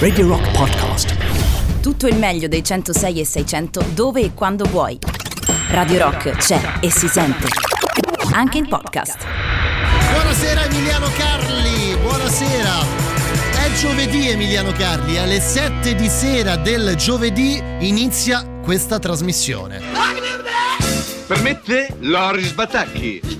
Radio Rock Podcast. Tutto il meglio dei 106 e 600 dove e quando vuoi. Radio Rock c'è e si sente. Anche in podcast. Buonasera Emiliano Carli, buonasera. È giovedì Emiliano Carli, alle 7 di sera del giovedì inizia questa trasmissione. Permette Loris Batacchi.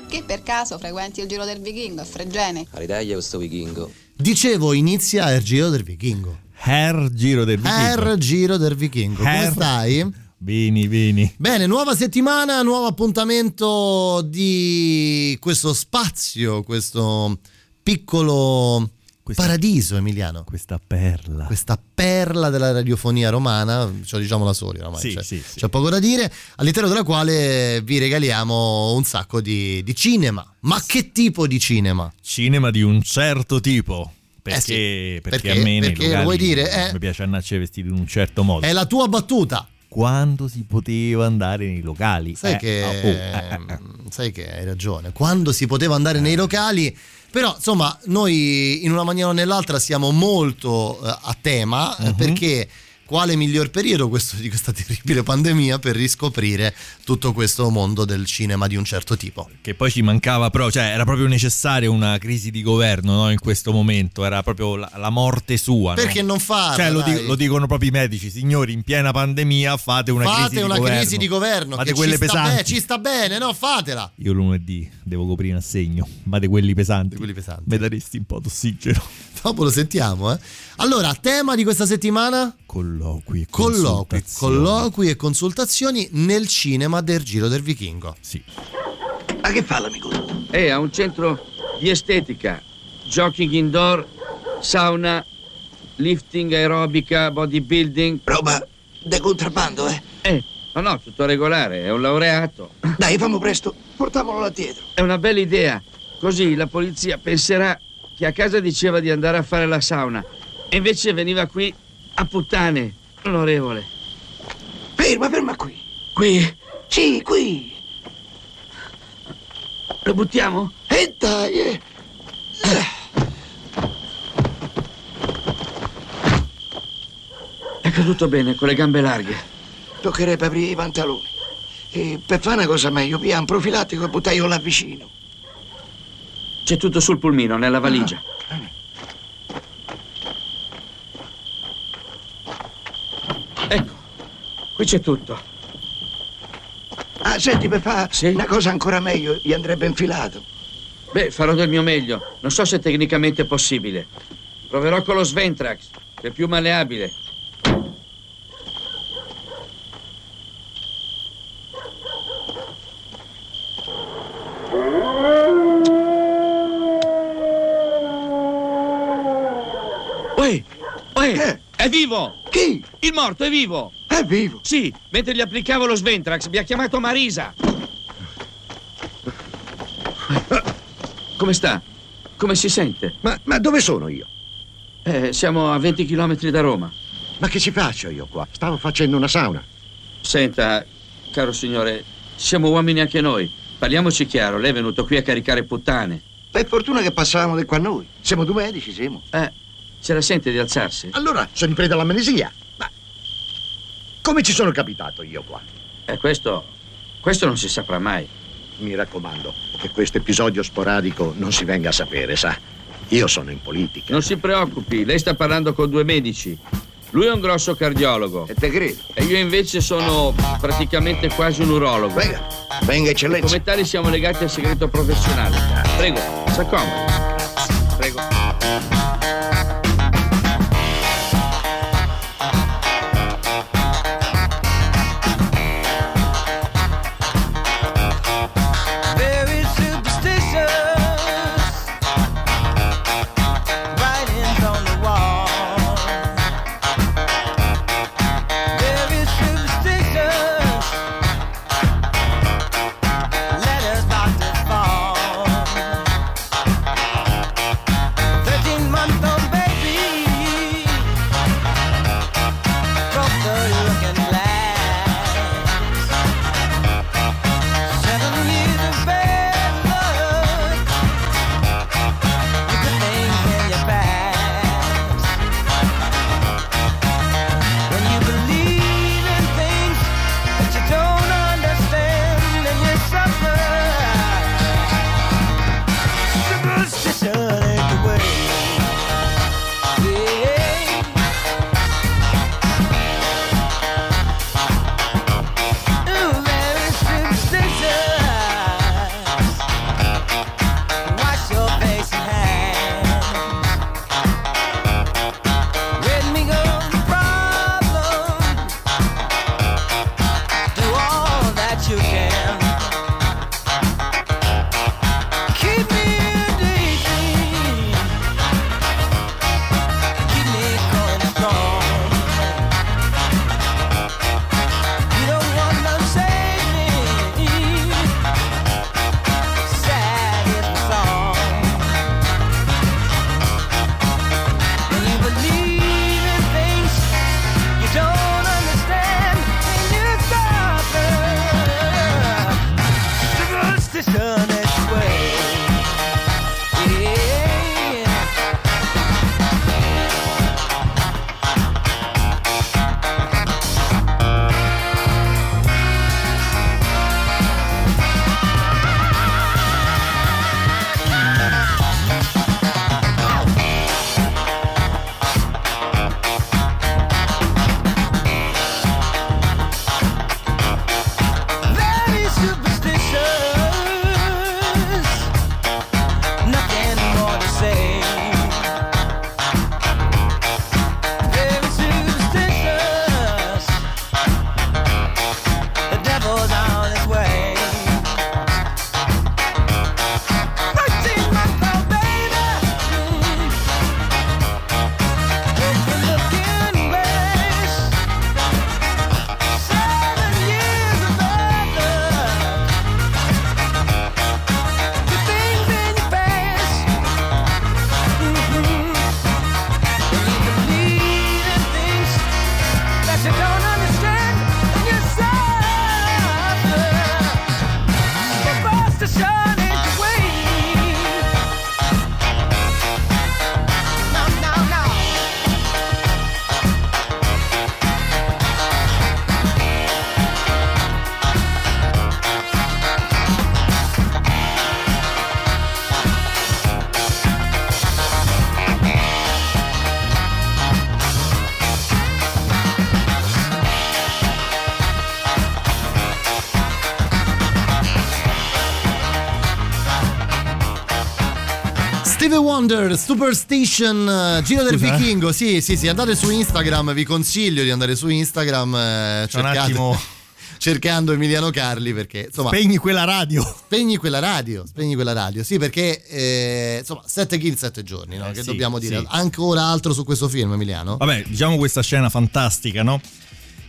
Che per caso frequenti il giro del vichingo a Fregene? Aridaglia questo vichingo. Dicevo, inizia il giro del vichingo. Her Giro del Vichingo. Er giro del vichingo. Come Er. stai? Bini, bini. Bene, nuova settimana, nuovo appuntamento di questo spazio, questo piccolo Questa- paradiso emiliano. Questa perla. Questa perla della radiofonia romana, cioè diciamo la sola ormai, Sì, c'è, sì, sì. c'è poco da dire, all'interno della quale vi regaliamo un sacco di, di cinema. Ma che tipo di cinema? Cinema di un certo tipo. Perché, Eh perché, perché- a me nei perché locali vuoi dire, eh? mi piace andarci vestiti in un certo modo. È la tua battuta. Quando si poteva andare nei locali. Sai, Eh, che, oh, oh, eh, eh, eh. sai che hai ragione. Quando si poteva andare nei locali, però insomma, noi in una maniera o nell'altra siamo molto eh, a tema eh, perché quale miglior periodo questo di questa terribile pandemia per riscoprire tutto questo mondo del cinema di un certo tipo? Che poi ci mancava, però, cioè era proprio necessaria una crisi di governo no, in questo momento. Era proprio la, la morte sua. no? Perché non farlo? Cioè, lo, dai? di- lo dicono proprio i medici, signori, in piena pandemia fate una Fate crisi una di governo. crisi di governo Fate quelle ci sta, pesanti. be- ci sta bene, no? Fatela. Io lunedì devo coprire un assegno, ma di quelli pesanti. Di quelli pesanti. Mi daresti un po' d'ossigeno. Dopo lo sentiamo, eh. Allora, tema di questa settimana? Colloqui. e Colloqui, consultazioni. colloqui e consultazioni nel cinema del Giro del Vichingo. Sì. Ma che fa l'amico? È a un centro di estetica, jogging indoor, sauna, lifting aerobica, bodybuilding. Roba da contrabbando, eh? Eh, ma no, tutto regolare, è un laureato. Dai, fammo presto, portamolo là dietro. È una bella idea. Così la polizia penserà che a casa diceva di andare a fare la sauna e invece veniva qui a puttane, onorevole. Ferma, ferma qui. Qui Sì, qui. lo buttiamo? E dai, eh. È caduto bene, con le gambe larghe. Toccherebbe aprire i pantaloni. E per fare una cosa meglio, via un profilattico e buttai là vicino. C'è tutto sul pulmino, nella valigia. Ecco, qui c'è tutto. Ah, senti, fare Sì? una cosa ancora meglio, gli andrebbe infilato. Beh, farò del mio meglio. Non so se tecnicamente è possibile. Proverò con lo Sventrax, che è più maleabile. Uè, uè, Che? è vivo! Chi? Il morto è vivo! È vivo. Sì, mentre gli applicavo lo Sventrax mi ha chiamato Marisa. Come sta? Come si sente? Ma, ma dove sono io? Eh, siamo a 20 km da Roma. Ma che ci faccio io qua? Stavo facendo una sauna. Senta, caro signore, siamo uomini anche noi. Parliamoci chiaro, lei è venuto qui a caricare puttane. Per fortuna che passavamo di qua noi. Siamo due medici, siamo. Eh, ce la sente di alzarsi? Allora, sono in preda all'amnesia. Come ci sono capitato io qua? Eh, questo, questo non si saprà mai. Mi raccomando, che questo episodio sporadico non si venga a sapere, sa? Io sono in politica. Non si preoccupi, lei sta parlando con due medici. Lui è un grosso cardiologo E te credo. e io invece sono praticamente quasi un urologo. Venga, venga, eccellenza. Come tali siamo legati al segreto professionale. Prego, s'accomodi. Wonder, Superstation, eh, Giro del Scusa, eh? Vichingo. Sì, sì, sì, andate su Instagram, vi consiglio di andare su Instagram. eh, C'è un cercate- attimo- cercando Emiliano Carli perché insomma Spegni quella radio. spegni quella radio spegni quella radio sì perché eh, insomma 7 kill 7 giorni no? Eh, che sì, dobbiamo dire sì. ancora altro su questo film Emiliano Vabbè, diciamo questa scena fantastica, no?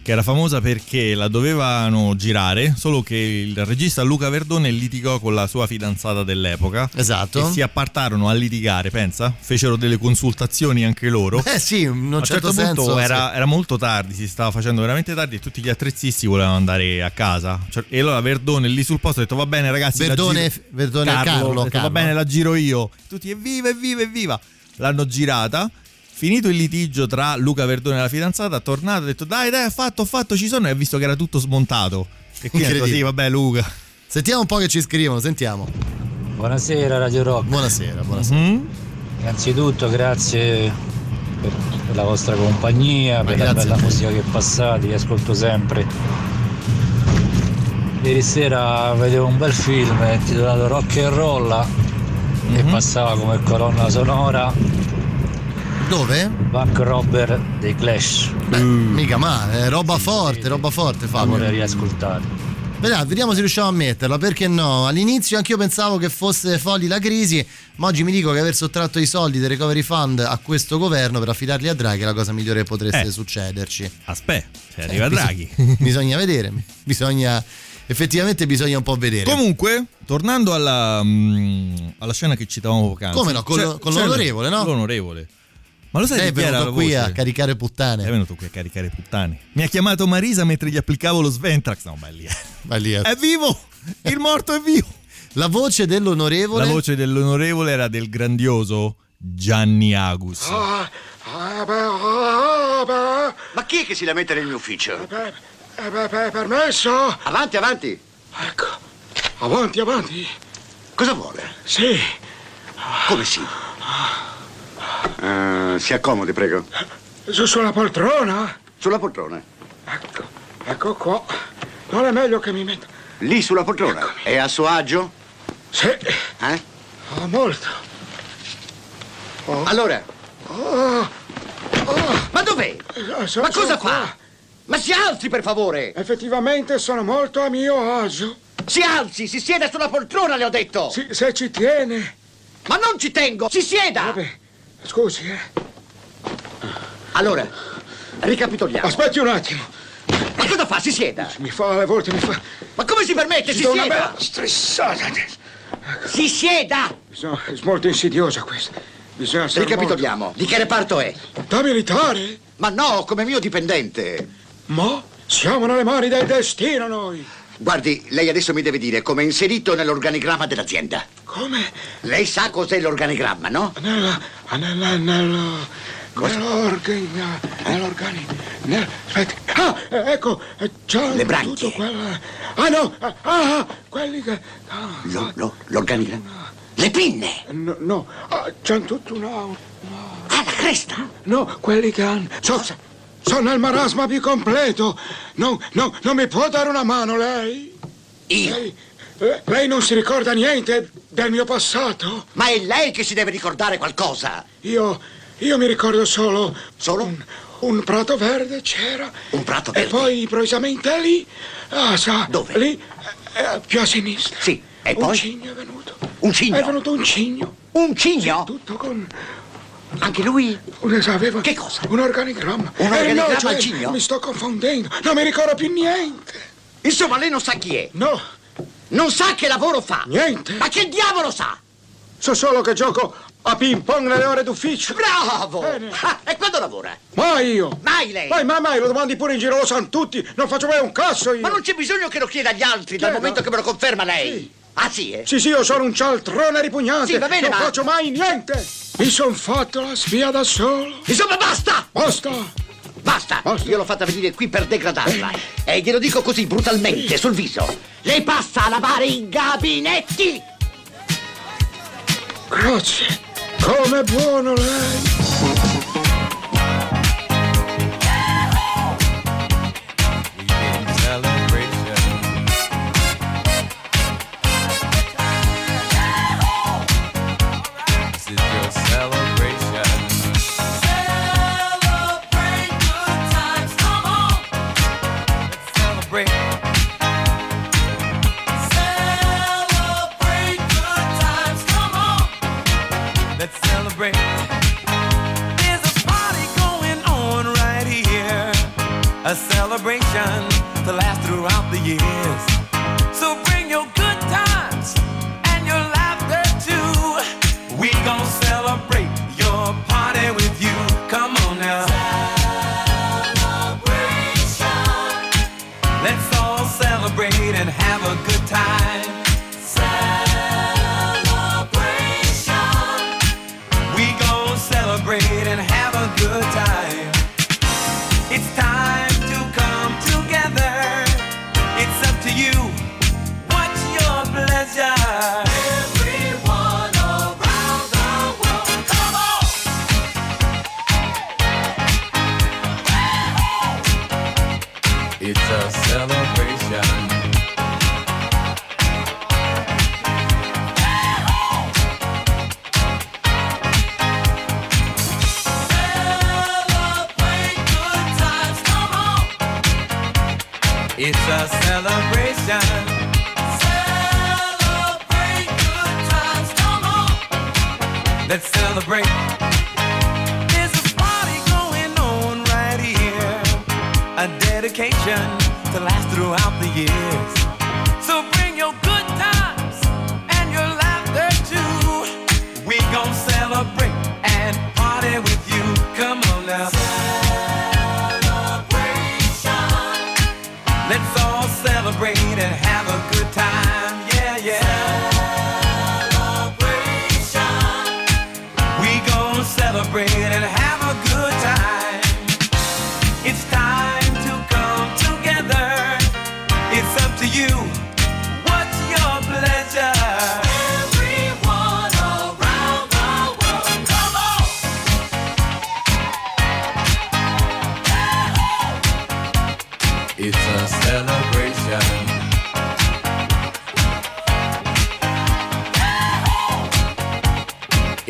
Che era famosa perché la dovevano girare, solo che il regista Luca Verdone litigò con la sua fidanzata dell'epoca. Esatto. E si appartarono a litigare, pensa? Fecero delle consultazioni anche loro. eh sì in un A certo, certo punto senso era, sì. era molto tardi, si stava facendo veramente tardi e tutti gli attrezzisti volevano andare a casa. Cioè- e allora Verdone lì sul posto ha detto va bene ragazzi, Verdone- giro- Verdone Carlo, ha detto, Carlo. va bene la giro io. Tutti evviva, evviva, evviva. L'hanno girata. Finito il litigio tra Luca Verdone e la fidanzata, è tornato, ha detto dai dai, ho fatto, ho fatto, ci sono e ha visto che era tutto smontato. E quindi ha detto sì, vabbè Luca. sentiamo un po' che ci scrivono sentiamo Buonasera Radio Rock. buonasera buonasera Mhm. Innanzitutto grazie per, per la vostra compagnia, per la bella musica che passate, vi ascolto sempre. Ieri sera vedevo un bel film intitolato Rock and Roll che passava come colonna sonora dove? Buck Robber dei Clash. Beh, mica male eh, roba forte roba forte La vorrei Fabio riascoltare. Vediamo, vediamo se riusciamo a metterla, perché no? All'inizio anch'io pensavo che fosse folli la crisi, ma oggi mi dico che aver sottratto i soldi del recovery fund a questo governo per affidarli a Draghi è la cosa migliore che potesse Eh. succederci. Aspetta, se arriva Eh, Draghi. bisogna vedere, bisogna effettivamente bisogna un po' vedere. Comunque, tornando alla, mm, alla scena che citavamo poc'anzi. Come no, con lo- con l'onorevole, no? L'onorevole. Ma lo sai è era venuto la qui voce? a caricare puttane. È venuto qui a caricare puttane. Mi ha chiamato Marisa mentre gli applicavo lo Sventrax. No, ma è lì. Ma lì è- È vivo! Il morto è vivo! La voce dell'onorevole La voce dell'onorevole era del grandioso Gianni Agus. Ah. Ma chi è che si lamenta nel mio ufficio? permesso? Avanti, avanti. Ecco. Avanti, avanti. Cosa vuole? Sì. Come sì? Eh, si accomodi, prego. Su sulla poltrona? Sulla poltrona. Ecco. Ecco qua. Non è meglio che mi metta. Lì sulla poltrona. È a suo agio? Sì. Eh? Oh, molto. Allora, Oh, ma dov'è? eh, so- Ma cosa sono fa? qua. Ma si alzi, per favore! Effettivamente sono molto a mio agio. Si alzi, si sieda sulla poltrona, le ho detto! Sì, se ci tiene. Ma non ci tengo! Si sieda! Vabbè. Scusi, eh. Allora, ricapitoliamo. Aspetti un attimo. Ma cosa fa? Si sieda! Mi fa alle volte mi fa. Ma come si permette? Si do una sieda! bella stressata. Si sieda! Bisogna- è molto insidiosa questa. Bisogna stare Ricapitoliamo. Di che reparto è? molto- Da militare? Ma no, come mio dipendente. Ma siamo nelle mani del destino noi. Guardi, lei adesso mi deve dire come è inserito nell'organigramma dell'azienda. Come? Lei sa cos'è l'organigramma, no? Nella. nella. nella. Cosa? Nell'organ. Nell'organi. Nel, aspetti. Ah, ecco. Già Le branchie. tutto quella. Ah no! Ah, ah, quelli che. Ah, Lo- lo- l'organigramma? Le pinne! no, no. Ah, c'è tutto una. Ah, la cresta! No, quelli che hanno. So, sono nel marasma più completo. No, no, non mi può dare una mano lei? Io? Lei, eh, lei non si ricorda niente del mio passato? Ma è lei che si deve ricordare qualcosa! Io. io mi ricordo solo. Solo? Un, un prato verde c'era. Un prato E verde? poi improvvisamente lì. Ah, sa. Dove? Lì, eh, più a sinistra. Sì, e un poi? cigno è venuto. Un cigno? È venuto un cigno. Un cigno? Tutto con. Anche lui? Aveva Che cosa? Un organigramma. Un Eh, organigramma no, cioè, al cigno? Mi sto confondendo. Non mi ricordo più niente. Insomma, lei non sa chi è. No, Non sa che lavoro fa. niente. Ma che diavolo sa? So solo che gioco a ping pong nelle ore d'ufficio. Bravo! Ah, e quando lavora? Mai io. Mai lei! Mai, mai, mai, lo domandi pure in giro, lo sanno tutti. Non faccio mai un cazzo io. Ma non c'è bisogno che lo chieda agli altri dal Chiedo. momento che me lo conferma lei. Sì. Ah, sì, eh? Sì, sì, io sono un cialtrone ripugnante. Sì, va bene, non ma- faccio mai niente. Mi son fatto la spia da solo. Insomma, basta! Basta. Basta! Basta. Io l'ho fatta venire qui per degradarla. E glielo dico così, brutalmente, sul viso. Lei passa a lavare i gabinetti! Grazie. Come buono lei.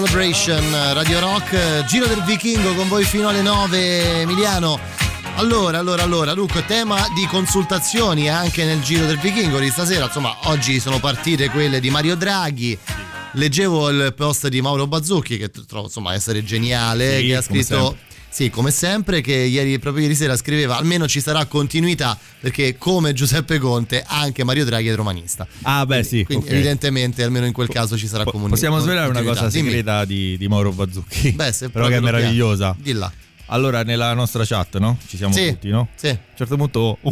Celebration, Radio Rock, Giro del Vichingo con voi fino alle 9, Emiliano. Allora, allora, allora, dunque, tema di consultazioni anche nel Giro del Vichingo di stasera. Insomma, oggi sono partite quelle di Mario Draghi. Leggevo il post di Mauro Bazzucchi, che trovo insomma essere geniale, Sì, che ha scritto. Sì, come sempre, che ieri, proprio ieri sera scriveva almeno ci sarà continuità perché come Giuseppe Conte anche Mario Draghi è romanista. Ah, beh, sì. Quindi ok. evidentemente almeno in quel caso ci sarà comunità. Possiamo svelare una cosa segreta di, di Mauro Bazzucchi. Beh, se però che è meravigliosa. Di là. Allora, nella nostra chat, no? Ci siamo Sì, tutti, no? Sì. A un certo punto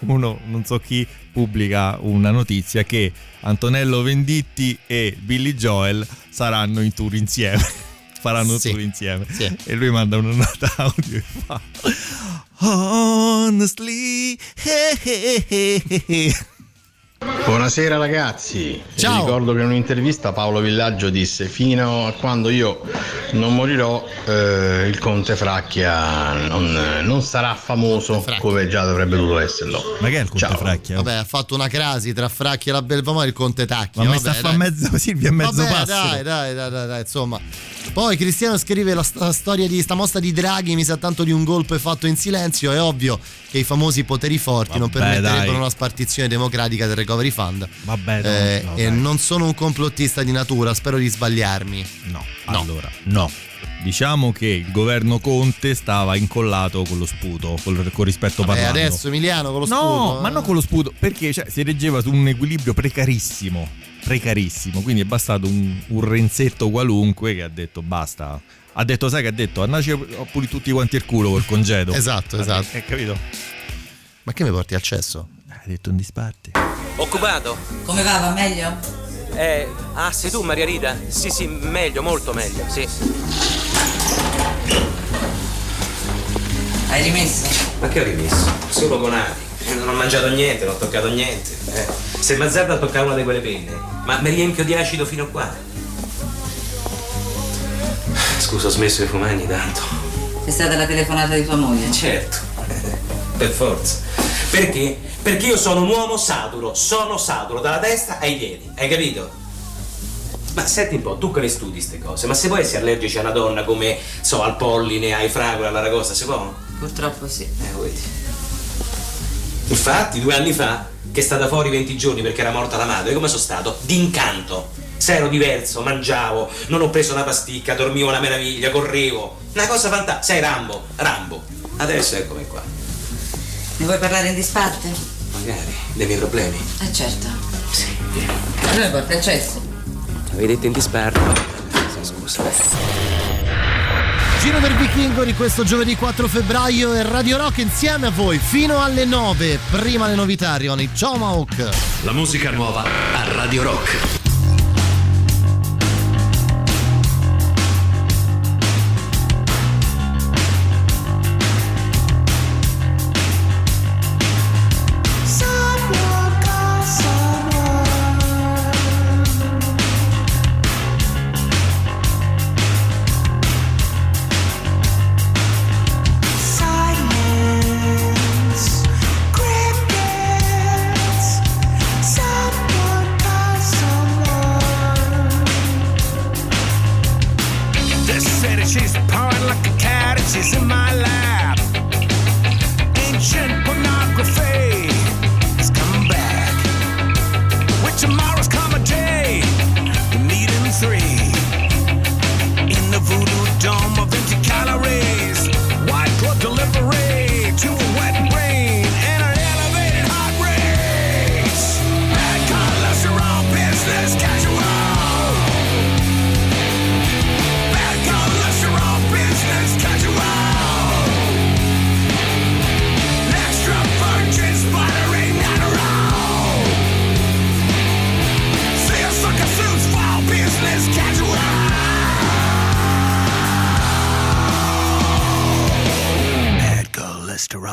uno, non so chi, pubblica una notizia che Antonello Venditti e Billy Joel saranno in tour insieme. Faranno Sì. tour insieme. Sì. E lui manda una nota audio e fa Honestly eh, eh, eh." Buonasera ragazzi, Ciao. ricordo che in un'intervista Paolo Villaggio disse fino a quando io non morirò, eh, il conte Fracchia non, non sarà famoso come già dovrebbe dovuto esserlo. Ma che è il conte Ciao. Fracchia? Vabbè, ha fatto una crasi tra Fracchi e la Belvamore e il Conte Tacchi. Ma mi vabbè, sta a mezzo Silvia e mezzo Vabbè, passo. Dai, dai, dai, dai, dai, insomma. Poi Cristiano scrive la, sta storia di sta mossa di Draghi mi sa tanto di un golpe fatto in silenzio. È ovvio che i famosi poteri forti non Vabbè, permetterebbero dai. una spartizione democratica del recovery fund. Vabbè, no, Eh, no, e non sono un complottista di natura, spero di sbagliarmi. No, allora, no. Diciamo che il governo Conte stava incollato con lo sputo, col, con rispetto E parlando. adesso Emiliano con lo no, scudo. ma eh. non con lo sputo, perché cioè, si reggeva su un equilibrio precarissimo. Precarissimo. Quindi è bastato un, un renzetto qualunque che ha detto basta. Ha detto, sai che ha detto? Andaci a pulire tutti quanti il culo col congedo. Esatto, esatto. Hai capito? Ma che mi porti al cesso? Hai detto un disparte. Occupato? Come va? Va meglio? Eh, ah, sei tu Maria Rita? Sì, sì, meglio, molto meglio, sì. Hai rimesso? Ma che ho rimesso? Solo conati. Non ho mangiato niente, non ho toccato niente. Eh. Se m'azzardo a toccare una di quelle penne, ma mi riempio di acido fino a qua. Scusa, ho smesso di fumare ogni tanto. È stata la telefonata di tua moglie? Certo, per forza. Perché? Perché io sono un uomo saturo, sono saturo dalla testa ai piedi, hai capito? Ma senti un po', tu che le studi queste cose, ma se puoi essere allergici a una donna come, so, al polline, ai fragoli, alla ragosta, si può? Purtroppo sì. Eh, vedi. Infatti, due anni fa, che è stata fuori 20 giorni perché era morta la madre, come sono stato? D'incanto. Se ero diverso, mangiavo, non ho preso una pasticca, dormivo una meraviglia, correvo. Una cosa fantastica. Sei Rambo, Rambo. Adesso eccomi qua. Mi vuoi parlare in disparte? Magari, dei miei problemi. Eh certo. Sì. Allora mi porta il cesso. Avevi detto in disparte? Scusa. Giro del Vichingo di questo giovedì 4 febbraio e Radio Rock insieme a voi fino alle 9. Prima le novità arrivano i Tomahawk. La musica nuova a Radio Rock.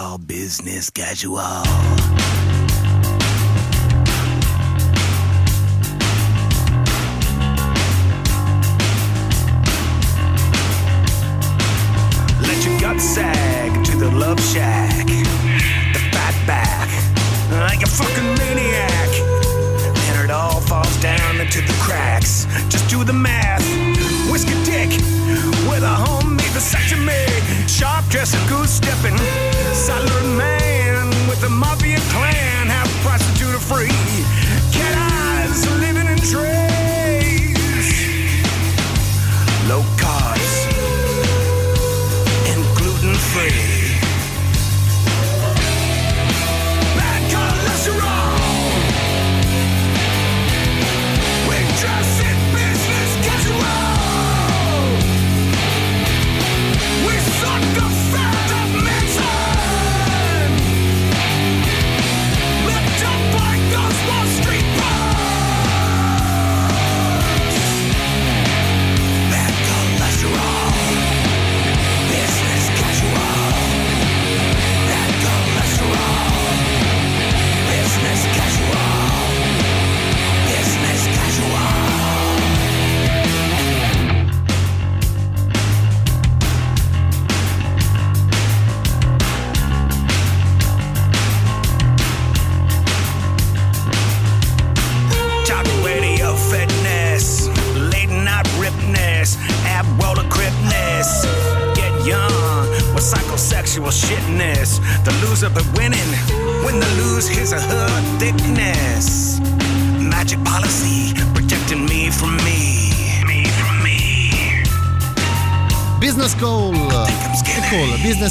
Cholesterol, business casual. Let your gut sag to the love shack. The fat back, like a fucking maniac. And it all falls down into the cracks. Just do the math. Sharp dressing, goose stepping. Silent man with a mafia clan. Half prostitute free.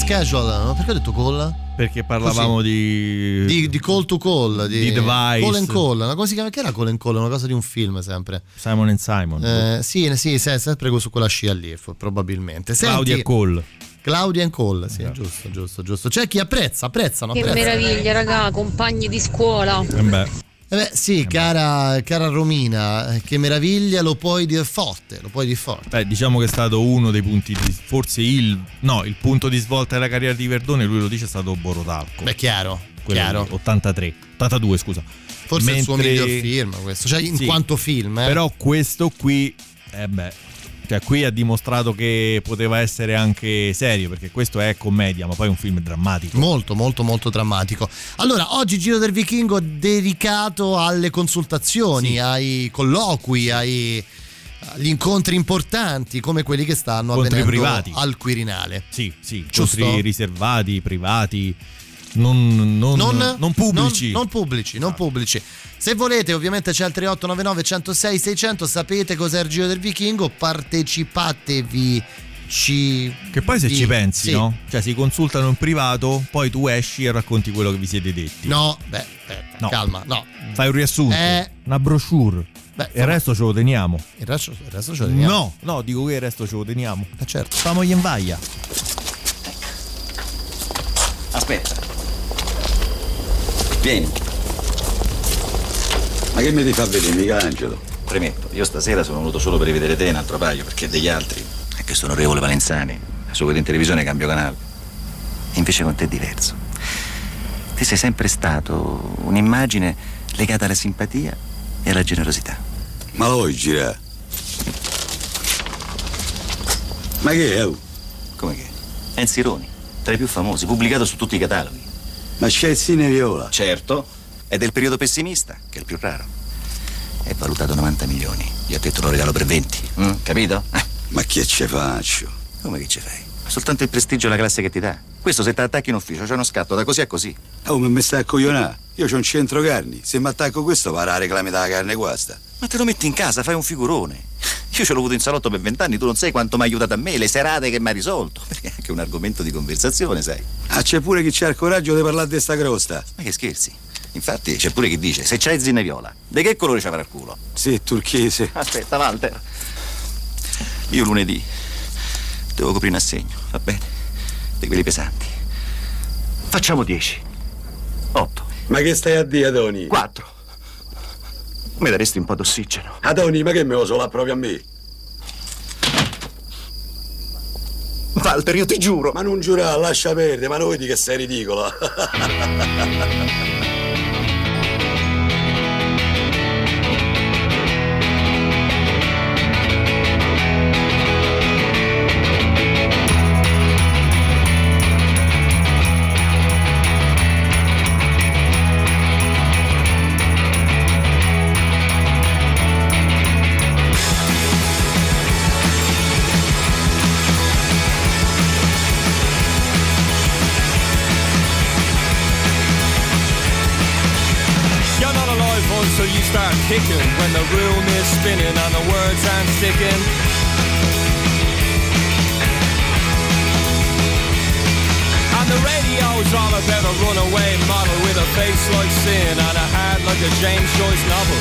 Casual. No, Perché ho detto call? Perché parlavamo di... Di, di call to call, di, Di device. Call and call. No, come si chiama? Che era call and call? Una cosa di un film sempre. Simon and Simon. Eh, sì, sì, se- sempre su quella scia lì, probabilmente. Senti- Claudia Cole. Claudia and Call, sì, giusto, giusto, giusto. C'è chi apprezza, apprezzano, Che apprezzano. meraviglia, raga, compagni di scuola. Eh beh, sì, cara, cara Romina, eh, che meraviglia, lo puoi dire forte, lo puoi dire forte. Beh, diciamo che è stato uno dei punti di, forse il no, il punto di svolta della carriera di Verdone, lui lo dice è stato Borotalco. Beh, chiaro, chiaro. lì, 83, 82, scusa. Forse è il suo Mentre- miglior film questo, cioè in Sì. quanto film, eh. Però questo qui, eh beh, cioè qui ha dimostrato che poteva essere anche serio, perché questo è commedia, ma poi è un film drammatico. Molto, molto, molto drammatico. Allora, oggi Giro del Vichingo dedicato alle consultazioni, ai colloqui, ai, agli incontri importanti come quelli che stanno Incontri avvenendo privati. al Quirinale. Sì, sì, incontri riservati, privati, non, non, non pubblici. Non, non pubblici, non pubblici. Se volete, ovviamente c'è il 3899 106 600, sapete cos'è il Giro del Vichingo, partecipatevi. Ci... Che poi se ci pensi, sì. no? Cioè si consultano in privato, poi tu esci e racconti quello che vi siete detti. No, beh, aspetta, No. calma, no. Fai un riassunto, Eh. una brochure. Beh, il resto ce lo teniamo. Il resto, il resto ce lo teniamo. No, no, dico che il resto ce lo teniamo. Eh, certo. Famogli in vaglia. Aspetta. Vieni. Ma che mi ti fa vedere, Michelangelo? Premetto, io stasera sono venuto solo per rivedere te e un altro paio, perché degli altri è che sono onorevole Valenzani. Se vedo in televisione cambio canale. Invece con te è diverso. Te sei sempre stato un'immagine legata alla simpatia e alla generosità. Ma lo vuoi girare? Ma che è? oh? Come che? Enzi Roni, tra i più famosi, pubblicato su tutti i cataloghi. Ma Scezzine Viola? Certo, è del periodo pessimista, che è il più raro. È valutato 90 milioni. Gli ho detto lo regalo per 20, mm, capito? Ma che ce faccio? Come che ce fai? Soltanto il prestigio e la classe che ti dà. Questo se ti attacchi in ufficio c'è uno scatto da così a così. Oh, ma mi stai a coglionare? Io c'ho un centro carni. Se mi attacco questo, va la reclame della carne guasta. Ma te lo metti in casa, fai un figurone. Io ce l'ho avuto in salotto per vent'anni, tu non sai quanto mi ha aiutato a me, le serate che mi ha risolto. Perché è anche un argomento di conversazione, sai. Ah, c'è pure chi c'ha il coraggio di parlare di sta crosta. Ma che scherzi? Infatti c'è pure chi dice, se c'hai zinne viola, di che colore c'avrà il culo? Sì, turchese. Aspetta, Walter. Io lunedì devo coprire un assegno, va bene? Di quelli pesanti. Facciamo 10. 8. Ma che stai a dire, Adoni? 4. Mi daresti un po' d'ossigeno. Adoni, ma che me lo sola proprio a me? Walter, io ti giuro. Ma non giurare, lascia perdere, ma non vedi che sei ridicola. you when the room is spinning and the words aren't sticking. And the radio's all about a runaway model with a face like sin and a heart like a James Joyce novel.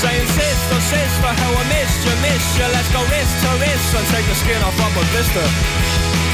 Saying sister, sister, how I missed you, missed you. Let's go wrist to wrist and take the skin off of a blister.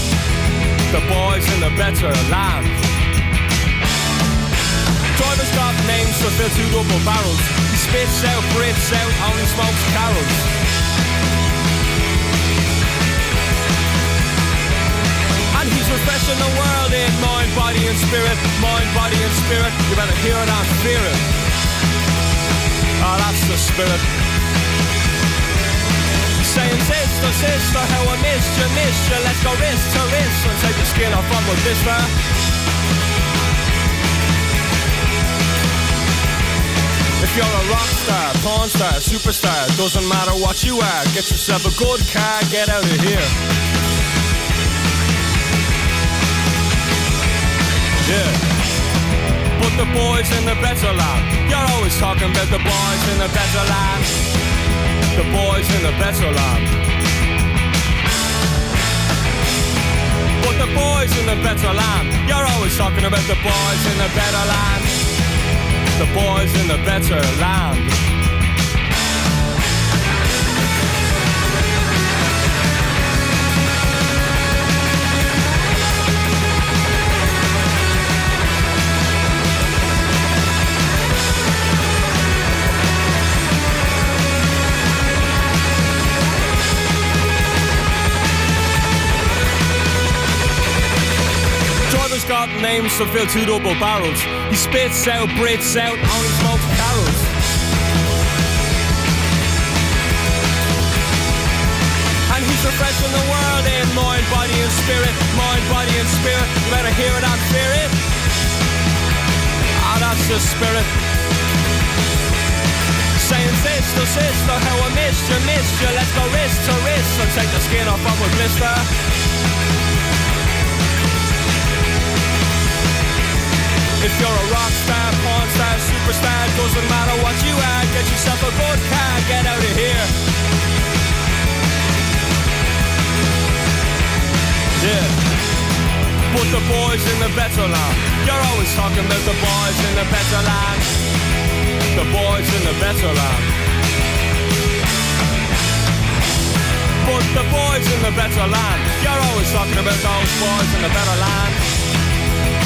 the boys in the better land. Drivers got names to fill two double barrels. You spits out, breathes out, only smokes carols. And he's refreshing the world in mind, body and spirit, mind, body and spirit. You better hear it and fear it. Oh, that's the spirit. Saying sister, sister, how I missed you, missed you. Let's go wrist to wrist and take the skin off on with blister. If you're a rock star, porn star, superstar, doesn't matter what you are. Get yourself a good car, get out of here. Yeah. But the boys in the better land, you're always talking about the boys in the better land. The boys in the better land. But the boys in the better land, you're always talking about the boys in the better land. The boys in the better land. Names to fill two double barrels. He spits out, breathes out, only smokes carols. And he's refreshing the world in mind, body and spirit, mind, body and spirit. You better hear it and fear it. Ah, that's the spirit. Saying sister, sister, how I missed you, missed you. Let's go wrist to wrist and take the skin off on with blister. If you're a rock star, porn star, superstar, doesn't matter what you are, get yourself a good car, get out of here. Yeah. But the boys in the better land, you're always talking about the boys in the better land. The boys in the better land. But the boys in the better land, you're always talking about those boys in the better land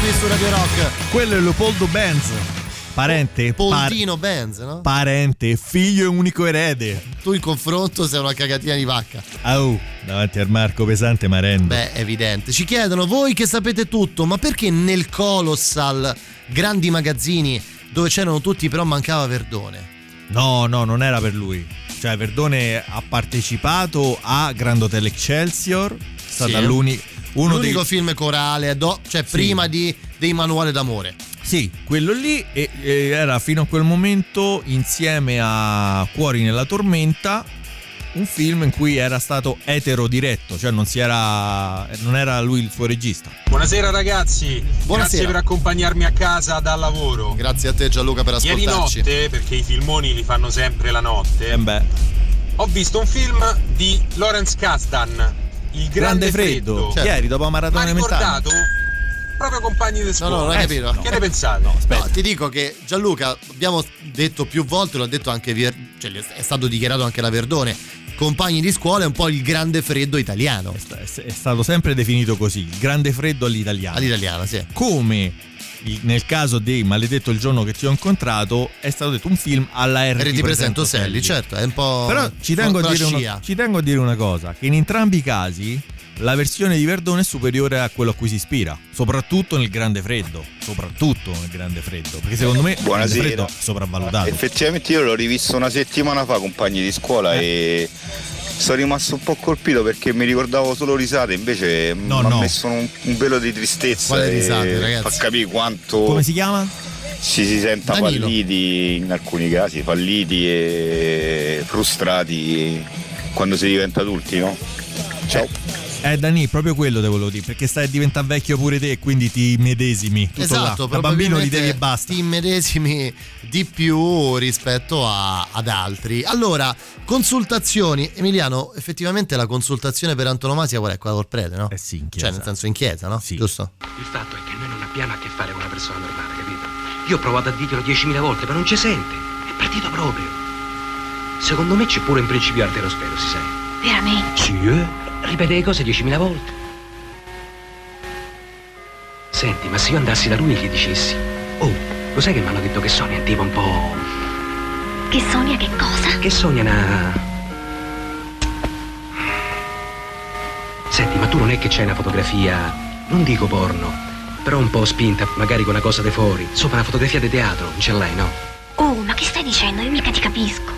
Qui su Radio Rock. Quello è Leopoldo Benz, parente, par- Poldino Benz, no? parente, figlio e unico erede. Tu in confronto sei una cagatina di vacca. Au, davanti al Marco Pesante Marendo. Beh, evidente. Ci chiedono, voi che sapete tutto, ma perché nel Colossal, grandi magazzini, dove c'erano tutti però mancava Verdone? No, no, non era per lui. Cioè, Verdone ha partecipato a Grand Hotel Excelsior, è stata Sì. l'uni- uno L'unico dei... film corale, do- cioè prima di, dei manuali d'amore. Sì, quello lì e, e era fino a quel momento insieme a Cuori nella tormenta un film in cui era stato etero diretto, cioè non si era non era lui il suo regista. Buonasera ragazzi, Buonasera. grazie per accompagnarmi a casa dal lavoro. Grazie a te Gianluca per Ieri ascoltarci. notte, perché i filmoni li fanno sempre la notte, Eh beh, ho visto un film di Lawrence Kasdan, Il Grande Grande, Freddo, Certo. ieri dopo Ma Maratona Mentale. ricordato proprio compagni di No, scuola. no, non hai Eh, capito. Che ne pensate? No, ti dico che Gianluca, abbiamo detto più volte, l'ha detto anche cioè, è stato dichiarato anche la Verdone. Compagni di scuola è un po' il grande freddo italiano. È, stato sempre definito così, il grande freddo all'italiano. All'italiana, sì. Come nel caso di Maledetto il giorno che ti ho incontrato è stato detto un film alla R ti presento Sally, certo, è un po'. Però ci tengo, a dire una, ci tengo a dire una cosa, che in entrambi i casi la versione di Verdone è superiore a quello a cui si ispira, soprattutto nel grande freddo, soprattutto nel grande freddo, perché secondo me il grande Buonasera. freddo è sopravvalutato. Effettivamente io l'ho rivisto una settimana fa, compagni di scuola, e sono rimasto un po' colpito perché mi ricordavo solo risate, invece mi ha no. messo un, un velo di tristezza Quale risate, ragazzi? fa capire quanto Come si chiama? ci si senta Danilo. falliti in alcuni casi, falliti e frustrati quando si diventa adulti, no? Ciao. Eh Dani, proprio quello te volevo dire, perché stai a diventare vecchio pure te e quindi ti medesimi. Tutto esatto, là. Da bambino li devi e basta. Ti immedesimi di più rispetto a- ad altri. Allora, consultazioni. Emiliano, effettivamente la consultazione per antonomasia qual è? Quella col prete, no? Eh sì, in Cioè, nel senso in chiesa, no? Giusto? Il fatto è che noi non abbiamo a che fare con una persona normale, capito? Io ho provato a dirglielo 10.000 volte, ma non ci sente. È partito proprio. Secondo me c'è pure un principio arterosclerosi, sai? Veramente? Sì, eh? Ripete le cose 10.000 volte. Senti, ma se io andassi da lui e gli dicessi, oh, lo sai che mi hanno detto che Sonia è tipo un po'. Che Sonia che cosa? Che Sonia è una. Senti, ma tu non è che c'hai una fotografia, non dico porno, però un po' spinta, magari con una cosa di fuori, sopra una fotografia di teatro, non ce l'hai, no? Oh, ma che stai dicendo? Io mica ti capisco.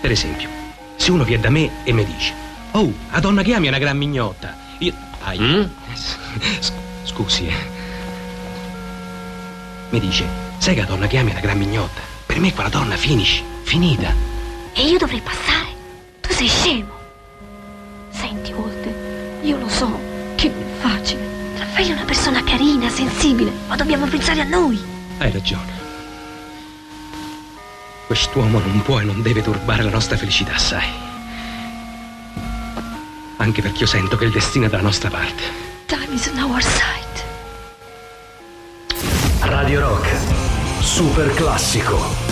Per esempio, se uno viene da me e mi dice, oh, la donna che ami è una gran mignotta, io... Ai, S- Scusi, eh. Mi dice, sai che la donna che ami è una gran mignotta? Per me quella donna finisce, finita. E io dovrei passare? Tu sei scemo. Senti, Walter, io lo so che non è facile. Raffaele è una persona carina, sensibile, ma dobbiamo pensare a noi. Hai ragione. Quest'uomo non può e non deve turbare la nostra felicità, sai. Anche perché io sento che il destino è dalla nostra parte. Time is on our side. Radio Rock, super classico.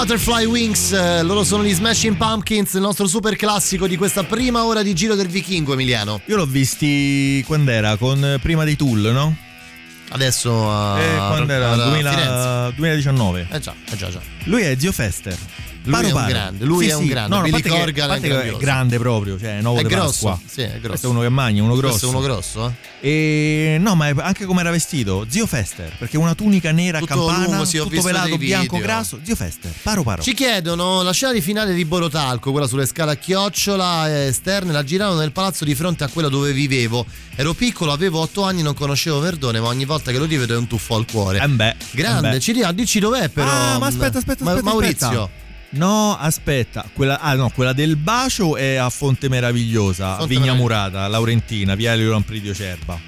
Butterfly Wings, eh, loro sono gli Smashing Pumpkins, il nostro super classico di questa prima ora di Giro del Vichingo, Emiliano. Io l'ho visti quando era con prima dei Tool, no? Adesso a eh, quando era? a 2000 Firenze. 2019. Eh già, eh già, già. Lui è Zio Fester. Lui Paro è un paro. grande, lui Sì, è un grande, No, no, Billy che- Corgan è grandioso. grande proprio, cioè è nuovo È grosso, Pasqua. sì, è grosso. Questo è uno che magna, uno grosso. Questo è uno grosso, eh? E no, ma anche come era vestito, Zio Fester, perché una tunica nera a Tutto campana, lungo, sì, tutto velato bianco grasso, Zio Fester, paro paro. Ci chiedono la scena di finale di Borotalco, quella sulle scale a chiocciola eh, esterne, la giravano nel palazzo di fronte a quello dove vivevo. Ero piccolo, avevo otto anni, non conoscevo Verdone, ma ogni volta che lo rivedo è un tuffo al cuore. Eh beh, Grande, eh beh. ci dia, dici dov'è però. Ah, ma aspetta, aspetta, Ma- aspetta, Maurizio. aspetta. No, aspetta, quella, ah, no, quella del bacio è a Fonte Meravigliosa, Fonte Vigna Murata, Laurentina, Viale Lampridio Cerba.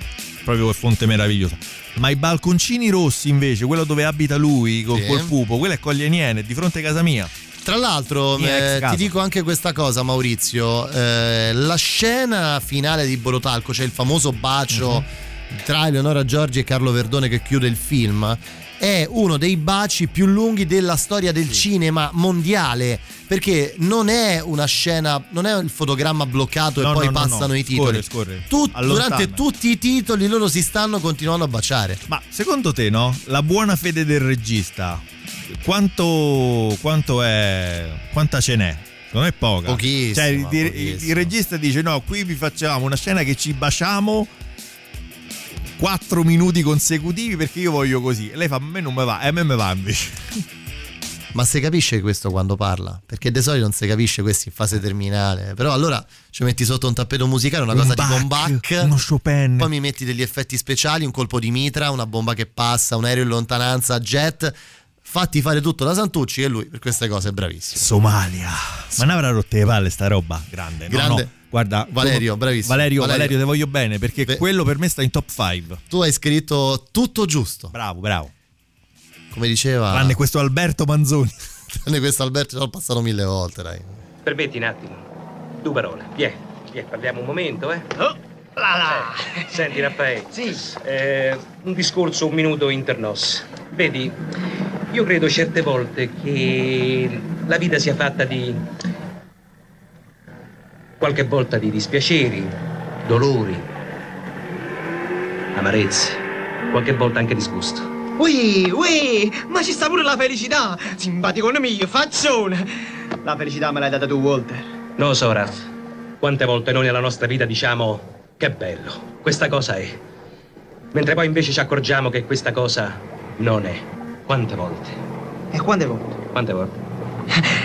Proprio a Fonte Meravigliosa. Ma i balconcini rossi invece, quello dove abita lui col, Sì. col pupo, quello è Coglie Niene, di fronte a casa mia. Tra l'altro, eh, ti dico anche questa cosa, Maurizio. eh, la scena finale di Borotalco, cioè il famoso bacio Mhm. tra Eleonora Giorgi e Carlo Verdone che chiude il film. È uno dei baci più lunghi della storia del cinema mondiale perché non è una scena, non è il fotogramma bloccato e No, poi no, no, passano no. i titoli. Scorre, scorre. Tut- durante tutti i titoli loro si stanno continuando a baciare. Ma secondo te, no? La buona fede del regista, quanto, quanto è. quanta ce n'è? Non è poca. Pochissima, Cioè, il, il- il regista dice: no, qui vi facciamo una scena che ci baciamo. 4 minuti consecutivi perché io voglio così. E lei fa: A me non mi va, e a me mi va invece. Ma si capisce questo quando parla? Perché di solito non si capisce questo in fase terminale. Però allora ci metti sotto un tappeto musicale, una Un cosa Bach, tipo un Bach. uno Chopin. Poi mi metti degli effetti speciali, un colpo di mitra, una bomba che passa, un aereo in lontananza, jet. Fatti fare tutto da Santucci e lui per queste cose è bravissimo. Somalia. Ma ne avrà rotte le palle sta roba? Grande. No, Grande. no. Guarda, Valerio, bravissimo. Valerio, Valerio. Valerio, te voglio bene perché quello per me sta in top 5. Tu hai scritto tutto giusto. Bravo, bravo. Come diceva. Tranne questo Alberto Manzoni. Tranne questo Alberto, ce l'ho passato mille volte, dai. Permetti un attimo. Due parole. Vieni, vieni, parliamo un momento, eh. Oh, là là. Eh, Senti, Raffaele. Sì. un discorso, un minuto internos. Vedi, io credo certe volte che la vita sia fatta di. Qualche volta di dispiaceri, dolori, amarezze, qualche volta anche disgusto. Ui, ui, ma ci sta pure la felicità. Simpaticone mio, faccione. La felicità me l'hai data tu, Walter. Non lo so, Raff. Quante volte noi nella nostra vita diciamo che bello, questa cosa è. Mentre poi invece ci accorgiamo che questa cosa non è. Quante volte? E quante volte? Quante volte?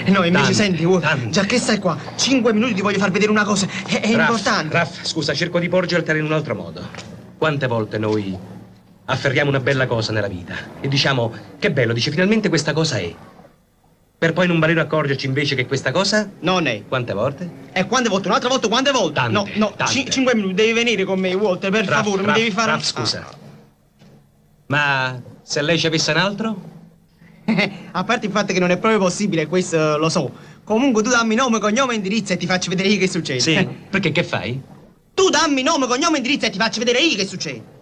No, invece Tante, senti, Walter, già che stai qua, cinque minuti ti voglio far vedere una cosa. È, è Raff, importante. Raff, scusa, cerco di porgertela in un altro modo. Quante volte noi afferriamo una bella cosa nella vita e diciamo che bello, dice finalmente questa cosa è. Per poi in un baleno accorgerci invece che questa cosa non è. Quante volte? E quante volte? Un'altra volta, quante volte? Tante, no, no, tante. ci- cinque minuti, devi venire con me, Walter, per Raff, favore, Raff, mi devi fare Raff, scusa. Ma se lei ci avesse un altro? A parte il fatto che non è proprio possibile, questo lo so. Comunque tu dammi nome, cognome e indirizzo e ti faccio vedere io che succede. Sì, perché che fai? Tu dammi nome, cognome e indirizzo e ti faccio vedere io che succede.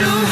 No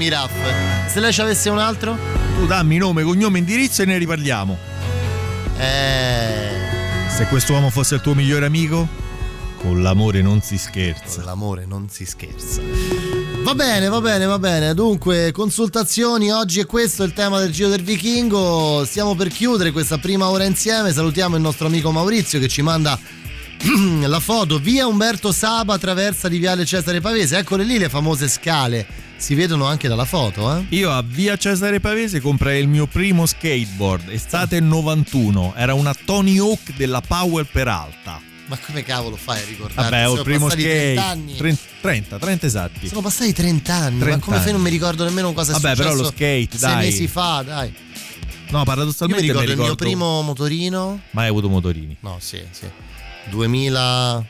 Scusami, Raff, se lei ci avesse un altro? Tu dammi nome, cognome, indirizzo e ne riparliamo. Eh. Se quest'uomo fosse il tuo migliore amico, con l'amore non si scherza. Con l'amore non si scherza. Va bene, va bene, va bene. Dunque, consultazioni, oggi è questo il tema del Giro del Vichingo. Stiamo per chiudere questa prima ora insieme. Salutiamo il nostro amico Maurizio che ci manda la foto. Via Umberto Saba, traversa di Viale Cesare Pavese. Eccole lì le famose scale. Si vedono anche dalla foto, eh? Io a via Cesare Pavese comprai il mio primo skateboard, estate 91. Era una Tony Hawk della Powell Peralta. Ma come cavolo fai a ricordare? Vabbè, ho il primo skate. 30 anni. 30, 30, 30 esatti. Sono passati 30 anni. ma 30 come fai? Non anni. mi ricordo nemmeno cosa è Vabbè, successo. però lo skate, sei dai. mesi fa, dai. No, Io paradossalmente mi ricordo, il mio ricordo- primo motorino. Mai avuto motorini. No, sì, sì. 2000.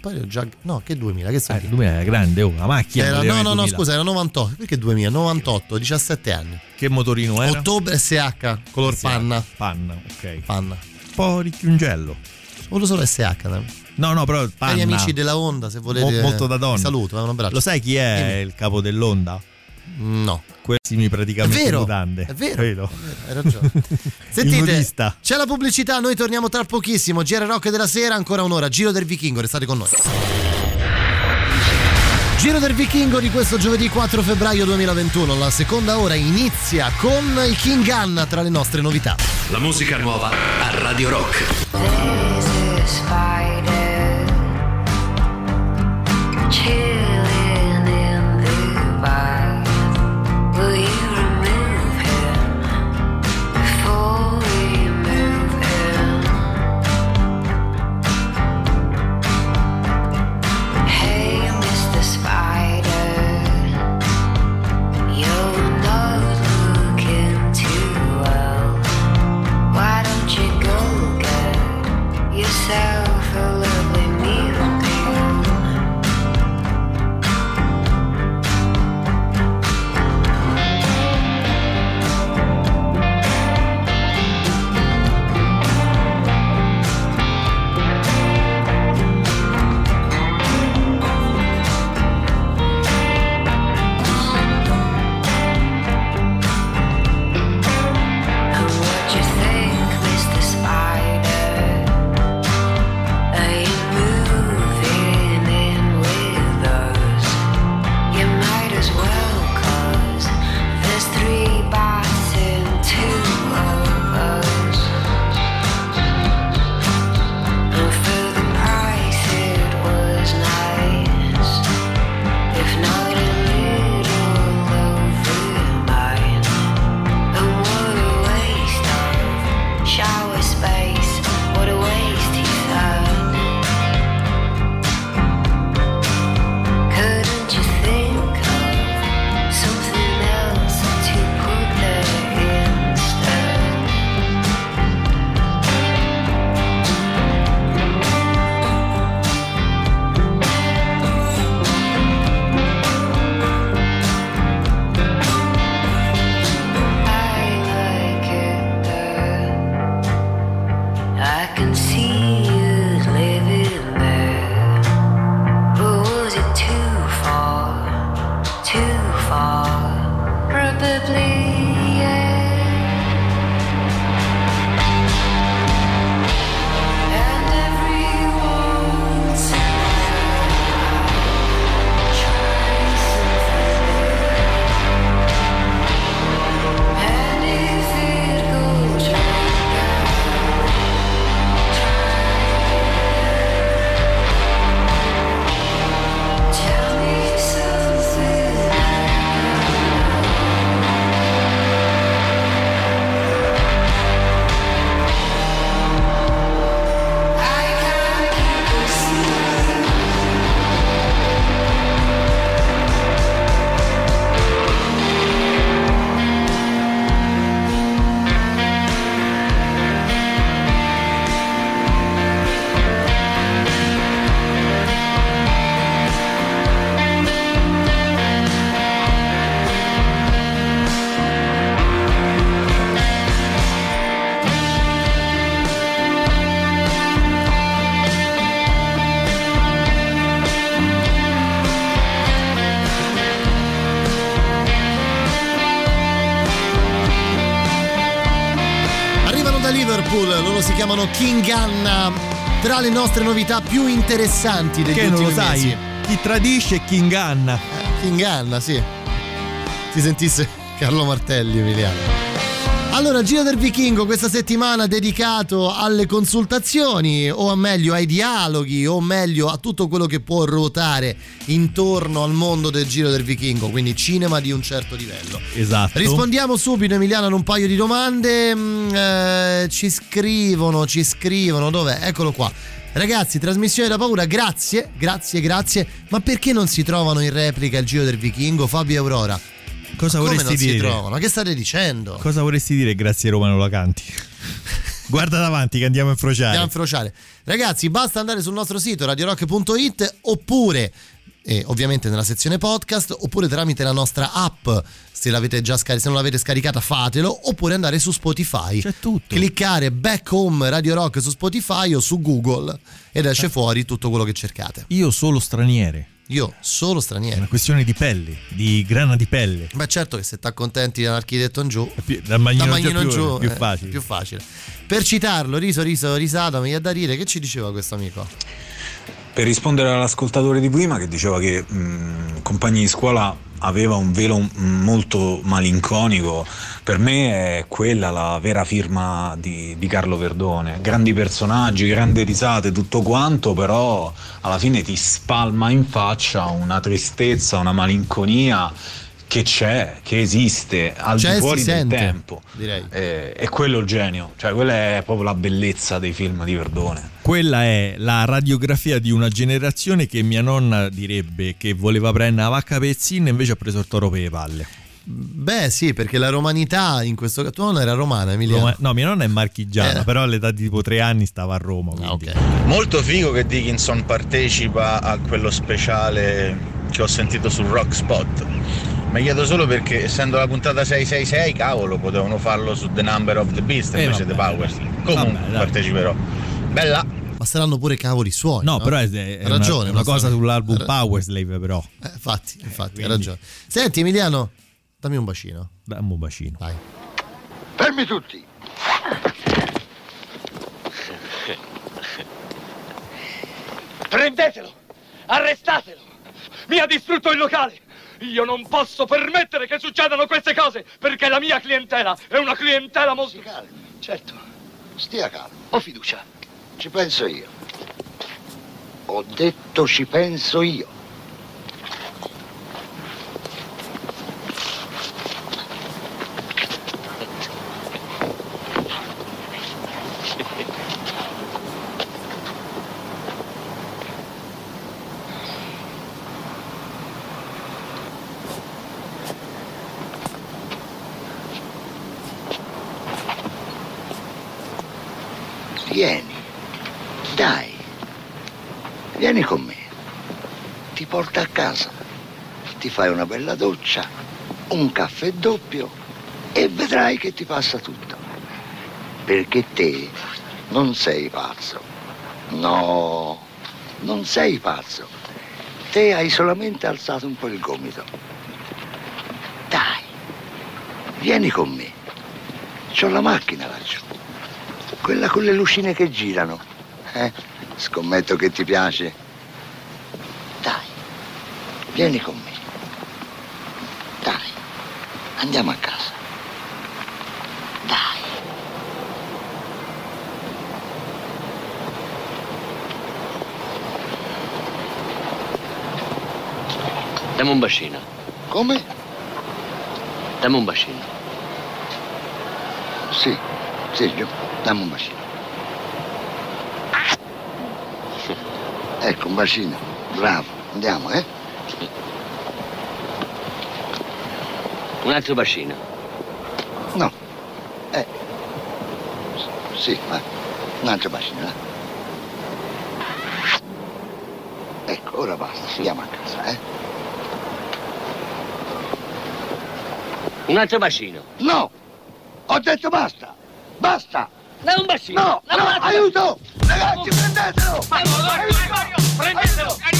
Poi ho già. No, che 2000? Che Eh, senti? 2000 era grande, oh, la macchina. Era- no, no, no, 2000. scusa, era 98. Perché 2000? 98, 17 anni. Che motorino era? Ottobre SH, color SH, panna. Panna, ok. Panna. Un po' ricchiungello. Volevo solo SH. dai. No, no, però panna. Cari amici della Honda, se volete. Mo- molto da donna. Saluto, eh, un abbraccio. Lo sai chi è Dimmi. il capo dell'Onda? No. Questi praticamente È vero, mutande. è vero, Vedo. Hai ragione. Sentite, c'è la pubblicità, noi torniamo tra pochissimo. GR Rock della sera, ancora un'ora. Giro del Vichingo, restate con noi. Giro del Vichingo di questo giovedì 4 febbraio 2021. La seconda ora inizia con il King Gun tra le nostre novità. La musica nuova a Radio Rock. Chilling chiamano King Anna. Tra le nostre novità più interessanti degli Che non lo sai? mesi. Chi tradisce è King Anna. King Anna, sì. Si sentisse Carlo Martelli, Emiliano. Allora, Giro del Vichingo questa settimana dedicato alle consultazioni, o meglio ai dialoghi, o meglio a tutto quello che può ruotare intorno al mondo del Giro del Vichingo, quindi cinema di un certo livello. Esatto. Rispondiamo subito Emiliano ad un paio di domande. Mm, eh, ci scrivono, ci scrivono, dov'è? Eccolo qua. Ragazzi, trasmissione da paura, grazie, grazie, grazie. Ma perché non si trovano in replica il Giro del Vichingo, Fabio e Aurora? Cosa Come vorresti non si dire? trovano? Ma che state dicendo? Cosa vorresti dire grazie Roma non la canti? Guarda davanti che andiamo a infrociare. Andiamo a infrociare. Ragazzi, basta andare sul nostro sito radiorock.it oppure eh, ovviamente nella sezione podcast oppure tramite la nostra app se l'avete già scaricata se non l'avete scaricata fatelo oppure andare su Spotify c'è tutto cliccare back home Radio Rock su Spotify o su Google ed Eh. esce fuori tutto quello che cercate Io solo straniere. Io solo stranieri Una questione di pelle, di grana di pelle. Beh, certo che se ti accontenti dall'architetto in giù, magnino da magnino in giù, più eh, facile. più facile. Per citarlo, riso, riso, risata, mi viene da dire che ci diceva questo amico? Per rispondere all'ascoltatore di prima che diceva che mh, compagni di scuola aveva un velo molto malinconico, per me è quella la vera firma di, di Carlo Verdone. Grandi personaggi, grandi risate, tutto quanto, però alla fine ti spalma in faccia una tristezza, una malinconia che c'è, che esiste al C'è e di fuori del sente, tempo. direi. Eh, è quello il genio, cioè quella è proprio la bellezza dei film di Verdone. Quella è la radiografia di una generazione che mia nonna direbbe che voleva prendere la vacca pezzina e invece ha preso il toro per le palle. Beh, sì, perché la romanità in questo caso. Tua nonna era romana, Emiliano. Roma- no, mia nonna è marchigiana, Eh. però all'età di tipo tre anni stava a Roma. quindi. Molto figo che Dickinson partecipa a quello speciale che ho sentito su Rock Spot. Mi chiedo solo perché, essendo la puntata 666, cavolo, potevano farlo su The Number of the Beast Eh, invece vabbè. The Powers. Comunque Vabbè, parteciperò. Bella! Ma saranno pure cavoli suoni. No, No, però è, è Hai ragione. una, una ma cosa sull'album eh, Powerslave, però. eh, infatti, infatti, quindi- hai ragione. Senti, Emiliano, dammi un bacino. Dammi un bacino. Vai. Fermi tutti. Prendetelo! Arrestatelo! Mi ha distrutto il locale! Io non posso permettere che succedano queste cose perché la mia clientela è una clientela molto... Certo, stia calmo. Ho fiducia. Ci penso io. Ho detto ci penso io. Vieni. Dai. Vieni con me. Ti porto a casa. Ti fai una bella doccia, un caffè doppio e vedrai che ti passa tutto. Perché te non sei pazzo. No, non sei pazzo. Te hai solamente alzato un po' il gomito. Dai, vieni con me. C'ho la macchina laggiù. Quella con le lucine che girano. Eh? Scommetto che ti piace. Dai, vieni con me. Dai, andiamo a casa. Dai. Dammi un bacino. Come? Dammi un bacino. Sì, Sergio, dammi un bacino. Ecco, un bacino. Bravo, andiamo, eh? Un altro bacino. No. Eh. Sì, va. Un altro bacino, va. Ecco, ora basta, andiamo a casa, eh? Un altro bacino. No! Ho detto basta! Basta! Dammi un bacino. No! No, aiuto! Ragazzi, prendetelo!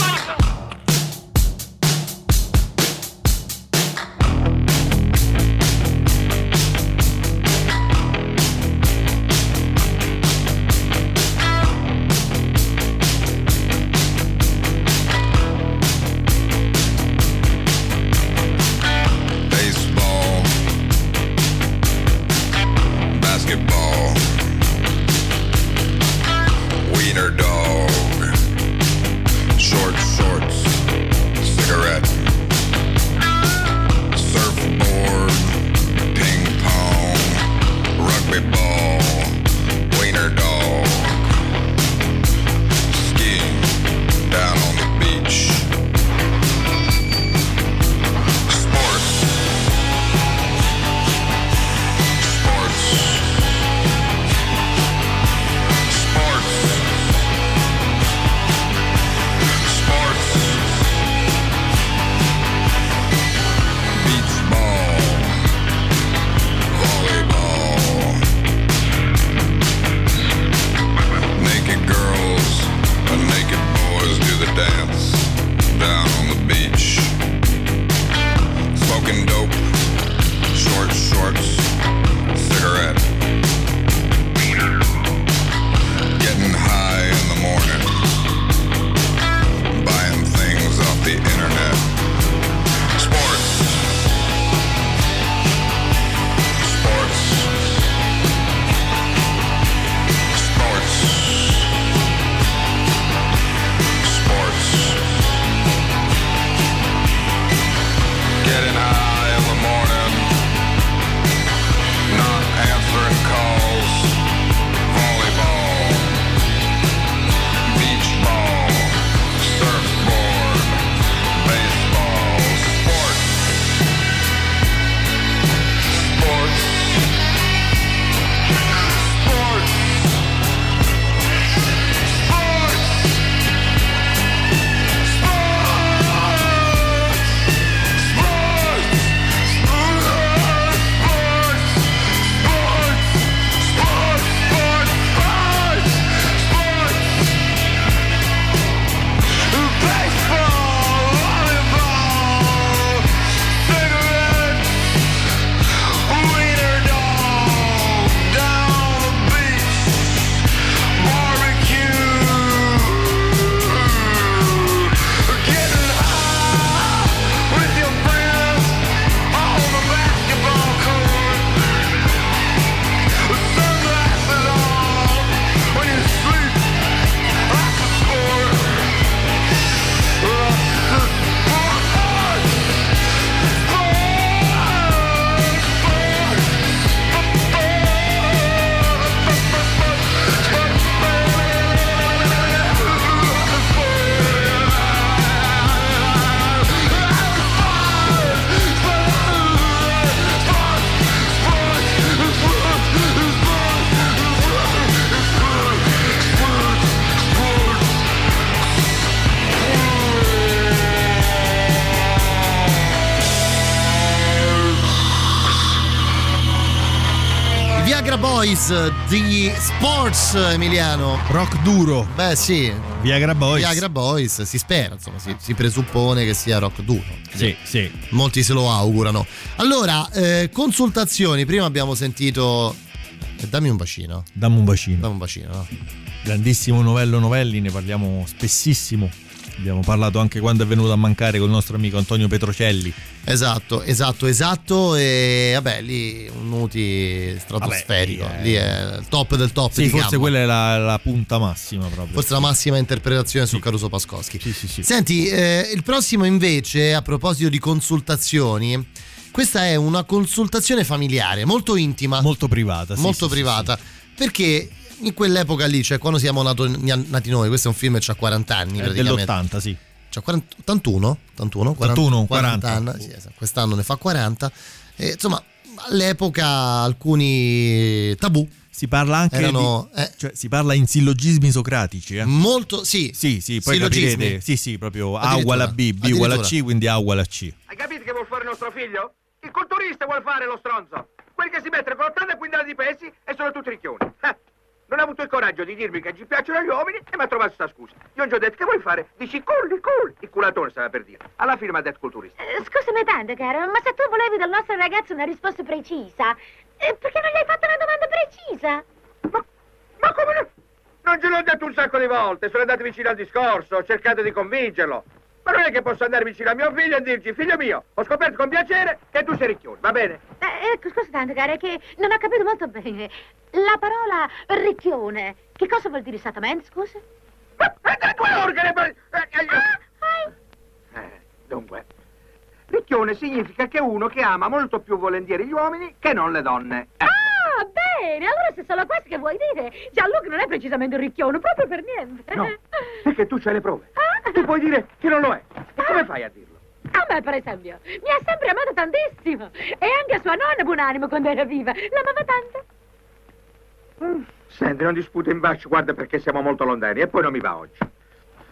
Di Sports Emiliano. Rock duro. Beh sì. Viagra Boys. Viagra Boys, si spera, insomma, si, si presuppone che sia rock duro. Sì, sì. Molti se lo augurano. Allora, eh, consultazioni, prima abbiamo sentito... eh, Dammi un bacino. Dammi un bacino. Dammi un bacino, no? Grandissimo Novello Novelli, ne parliamo spessissimo. Abbiamo parlato anche quando è venuto a mancare col nostro amico Antonio Petrocelli. Esatto, esatto, esatto. E vabbè, lì un Nuti stratosferico. Vabbè, lì è il top del top. Sì, forse gamma. quella è la, la punta massima proprio. Forse la massima interpretazione su Caruso Pascoschi. Sì, sì, sì. Senti, eh, il prossimo invece, a proposito di consultazioni, questa è una consultazione familiare, molto intima. Molto privata. sì, molto sì, sì, privata. Perché in quell'epoca lì, cioè quando siamo nato- nati noi, questo è un film che ha 40 anni È praticamente. dell'80, sì. Cioè 40 81? 81? 81, 40 40. anni, sì, esatto, quest'anno ne fa 40. E, insomma, all'epoca alcuni tabù. Si parla anche Erano, di, cioè, si parla in sillogismi socratici, eh? Molto, sì. Sì, sì, poi Sillogismi. capirete. Sì, sì, proprio A uguale a B, B uguale a C, quindi A uguale a C. Hai capito che vuol fare il nostro figlio? Il culturista vuol fare lo stronzo. Quelli che si mettono con 80 quintali di pesi e sono tutti ricchioni. Non ha avuto il coraggio di dirmi che gli piacciono gli uomini e mi ha trovato sta scusa. Io non gli ho detto che vuoi fare? Dici culli, culli. Il culatone stava per dire. Alla fine mi ha detto culturista. Eh, Scusami tanto, caro, ma se tu volevi dal nostro ragazzo una risposta precisa, eh, perché non gli hai fatto una domanda precisa? Ma come no? Non ce l'ho detto un sacco di volte, sono andato vicino al discorso, ho cercato di convincerlo. Ma non è che posso andare vicino a mio figlio e dirgli, figlio mio, ho scoperto con piacere che tu sei ricchione, va bene? Eh, ecco, scusa tanto, cara, che non ho capito molto bene. La parola ricchione, che cosa vuol dire esattamente, scusa? Due organi per... eh, eh, eh, dunque, ricchione significa che è uno che ama molto più volentieri gli uomini che non le donne. Eh, Ah, bene, allora se solo questo che vuoi dire, Gianluca non è precisamente un ricchione, proprio per niente. No, perché tu c'hai le prove. Tu puoi dire che non lo è. E come fai a dirlo? A me, per esempio, mi ha sempre amato tantissimo. E anche sua nonna, buonanimo, quando era viva, l'amava tanto. Senti, non disputa in bacio, guarda perché siamo molto lontani e poi non mi va oggi.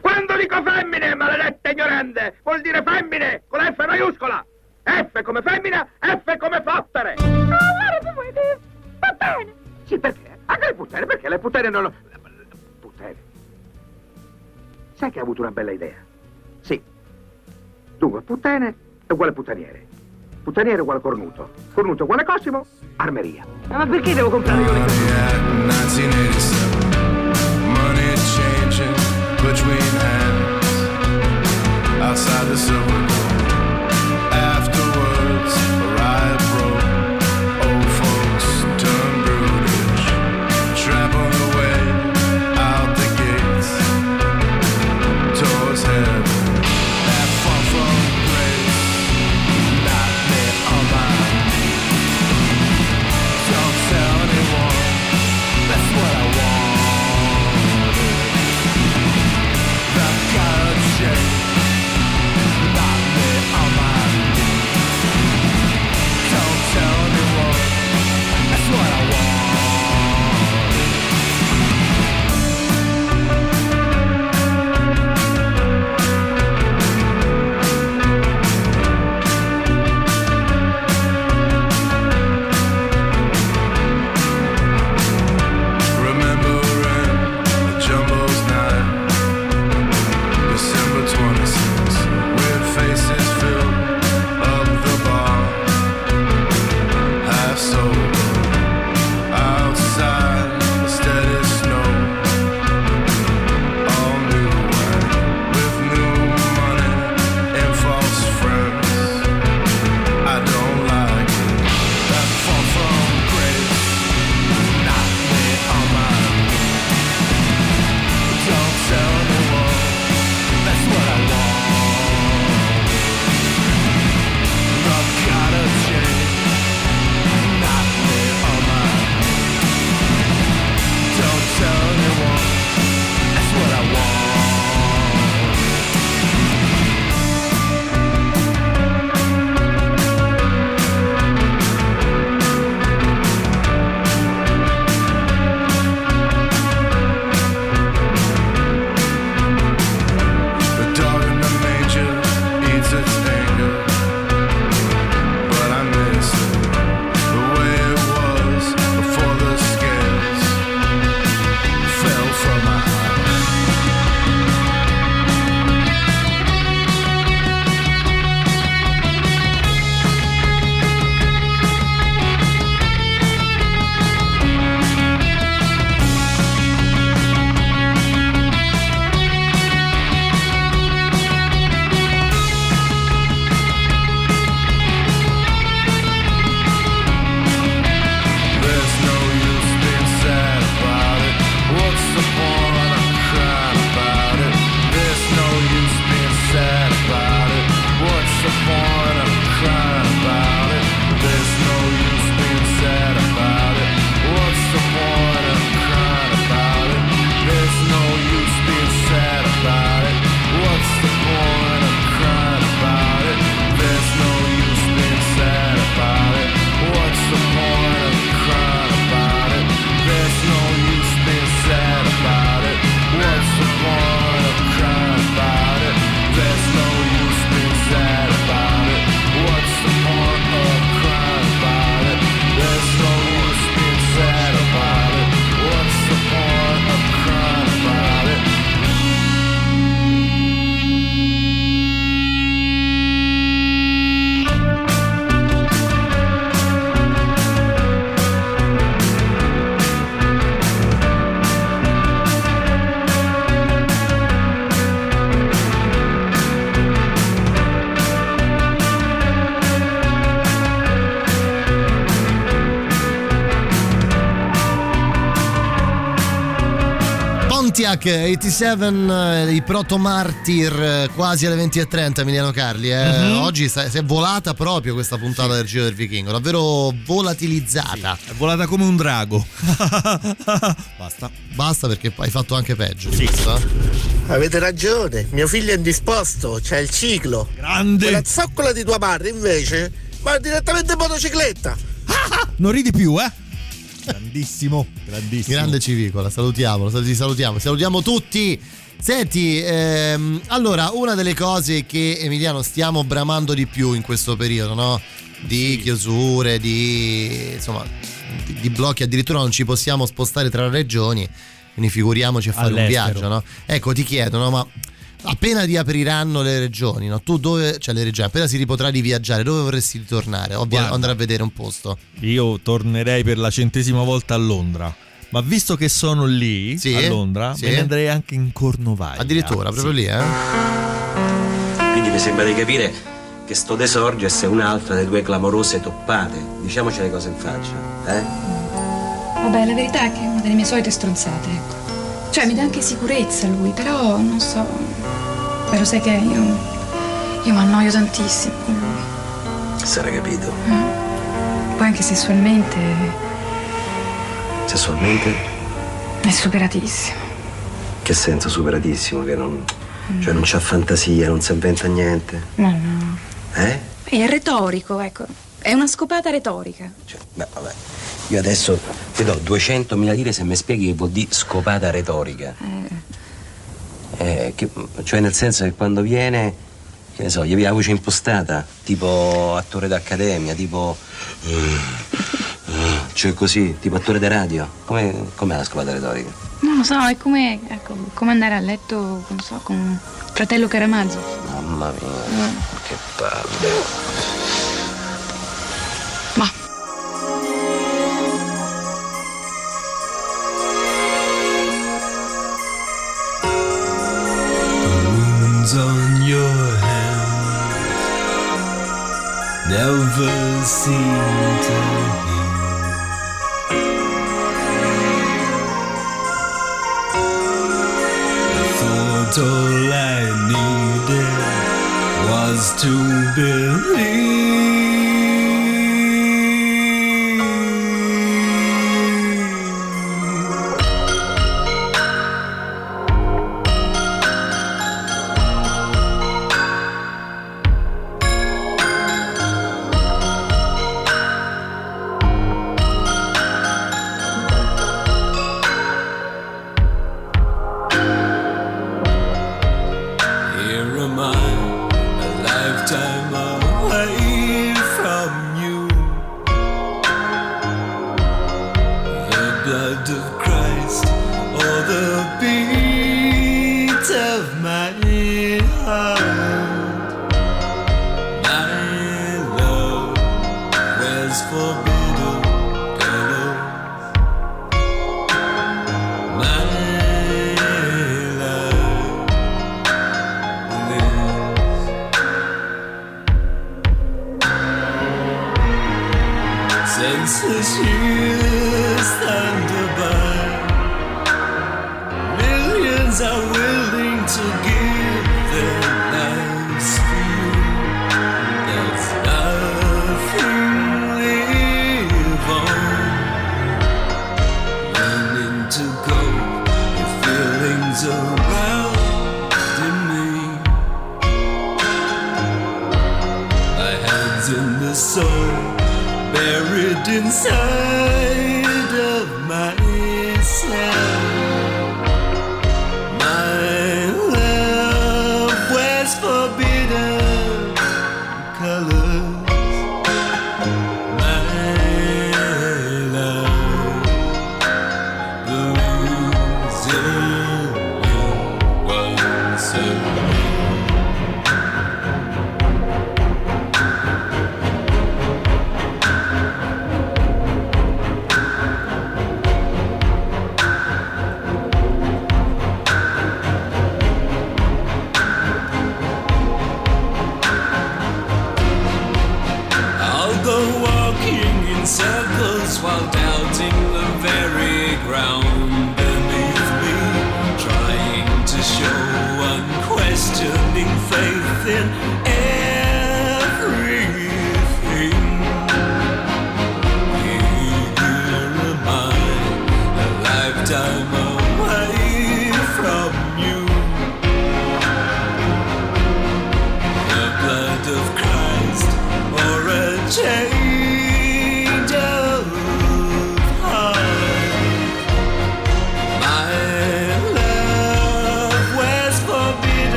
Quando dico femmine, maledetta ignorante, vuol dire femmine, con la F maiuscola. F come femmina, F come fottere. allora tu vuoi dire, va bene. Sì, perché? Anche le puttane, perché le puttane non... Puttane. Sai che ha avuto una bella idea? Sì. Dunque, puttane è uguale puttaniere. Puttaniere è uguale cornuto. Cornuto è uguale Cosimo, armeria. Ma perché devo comprare io le cose? Pontiac 87, eh, i proto martir eh, quasi alle 20.30 Emiliano Carli. eh. Mhm. Oggi sta- si è volata proprio questa puntata del Giro del Vichingo, davvero volatilizzata. È volata come un drago. Basta. Basta perché hai fatto anche peggio. giusto? Avete ragione, mio figlio è indisposto, c'è il ciclo. Grande! Quella zoccola di tua madre invece va direttamente in motocicletta. Non ridi più, eh? Grandissimo, grandissimo. Grande Civicola, salutiamolo, sal- ti salutiamo, salutiamo tutti. Senti, ehm, allora, una delle cose che Emiliano stiamo bramando di più in questo periodo, no? Di chiusure, di insomma, di, di blocchi, addirittura non ci possiamo spostare tra regioni, quindi figuriamoci a fare un All'estero. viaggio, no? Ecco, ti chiedono, ma appena riapriranno le regioni, no? Tu dove, cioè le regioni, appena si ripotrà di viaggiare, dove vorresti ritornare? Guarda. andare a vedere un posto. Io tornerei per la centesima volta a Londra. Ma visto che sono lì, Sì, a Londra, sì. me ne andrei anche in Cornovaglia. Addirittura, proprio lì, eh? Quindi mi sembra di capire che sto De Sorges è un'altra delle due clamorose toppate. Diciamoci le cose in faccia, eh? Vabbè, la verità è che è una delle mie solite stronzate, ecco. Cioè, mi dà anche sicurezza lui, però non so. Però sai che io. Io mi annoio tantissimo con lui. Sarà capito. Poi anche sessualmente Sessualmente, è superatissimo. che senso superatissimo, che non. Cioè non c'ha fantasia, non si inventa niente. No, no. Eh? È retorico, ecco. È una scopata retorica. Beh, vabbè. Io adesso ti do 200.000 lire se mi spieghi che vuol dire scopata retorica. Eh, che- cioè nel senso che quando viene, che ne so, gli aveva la voce impostata, tipo attore d'accademia, tipo... eh, eh, cioè così, tipo attore da radio. Come, com'è la scopata retorica? Non lo so, è come, ecco, come andare a letto, non so, con un fratello Caramazzo. Mamma mia, che palle. Seem to. All I needed was to believe. are willing to give their lives for you. There's nothing live on. Learning to go your feelings around in me. My hands in the soil, buried inside.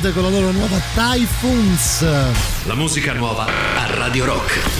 Squad con la loro nuova Typhoons. La musica nuova a Radio Rock.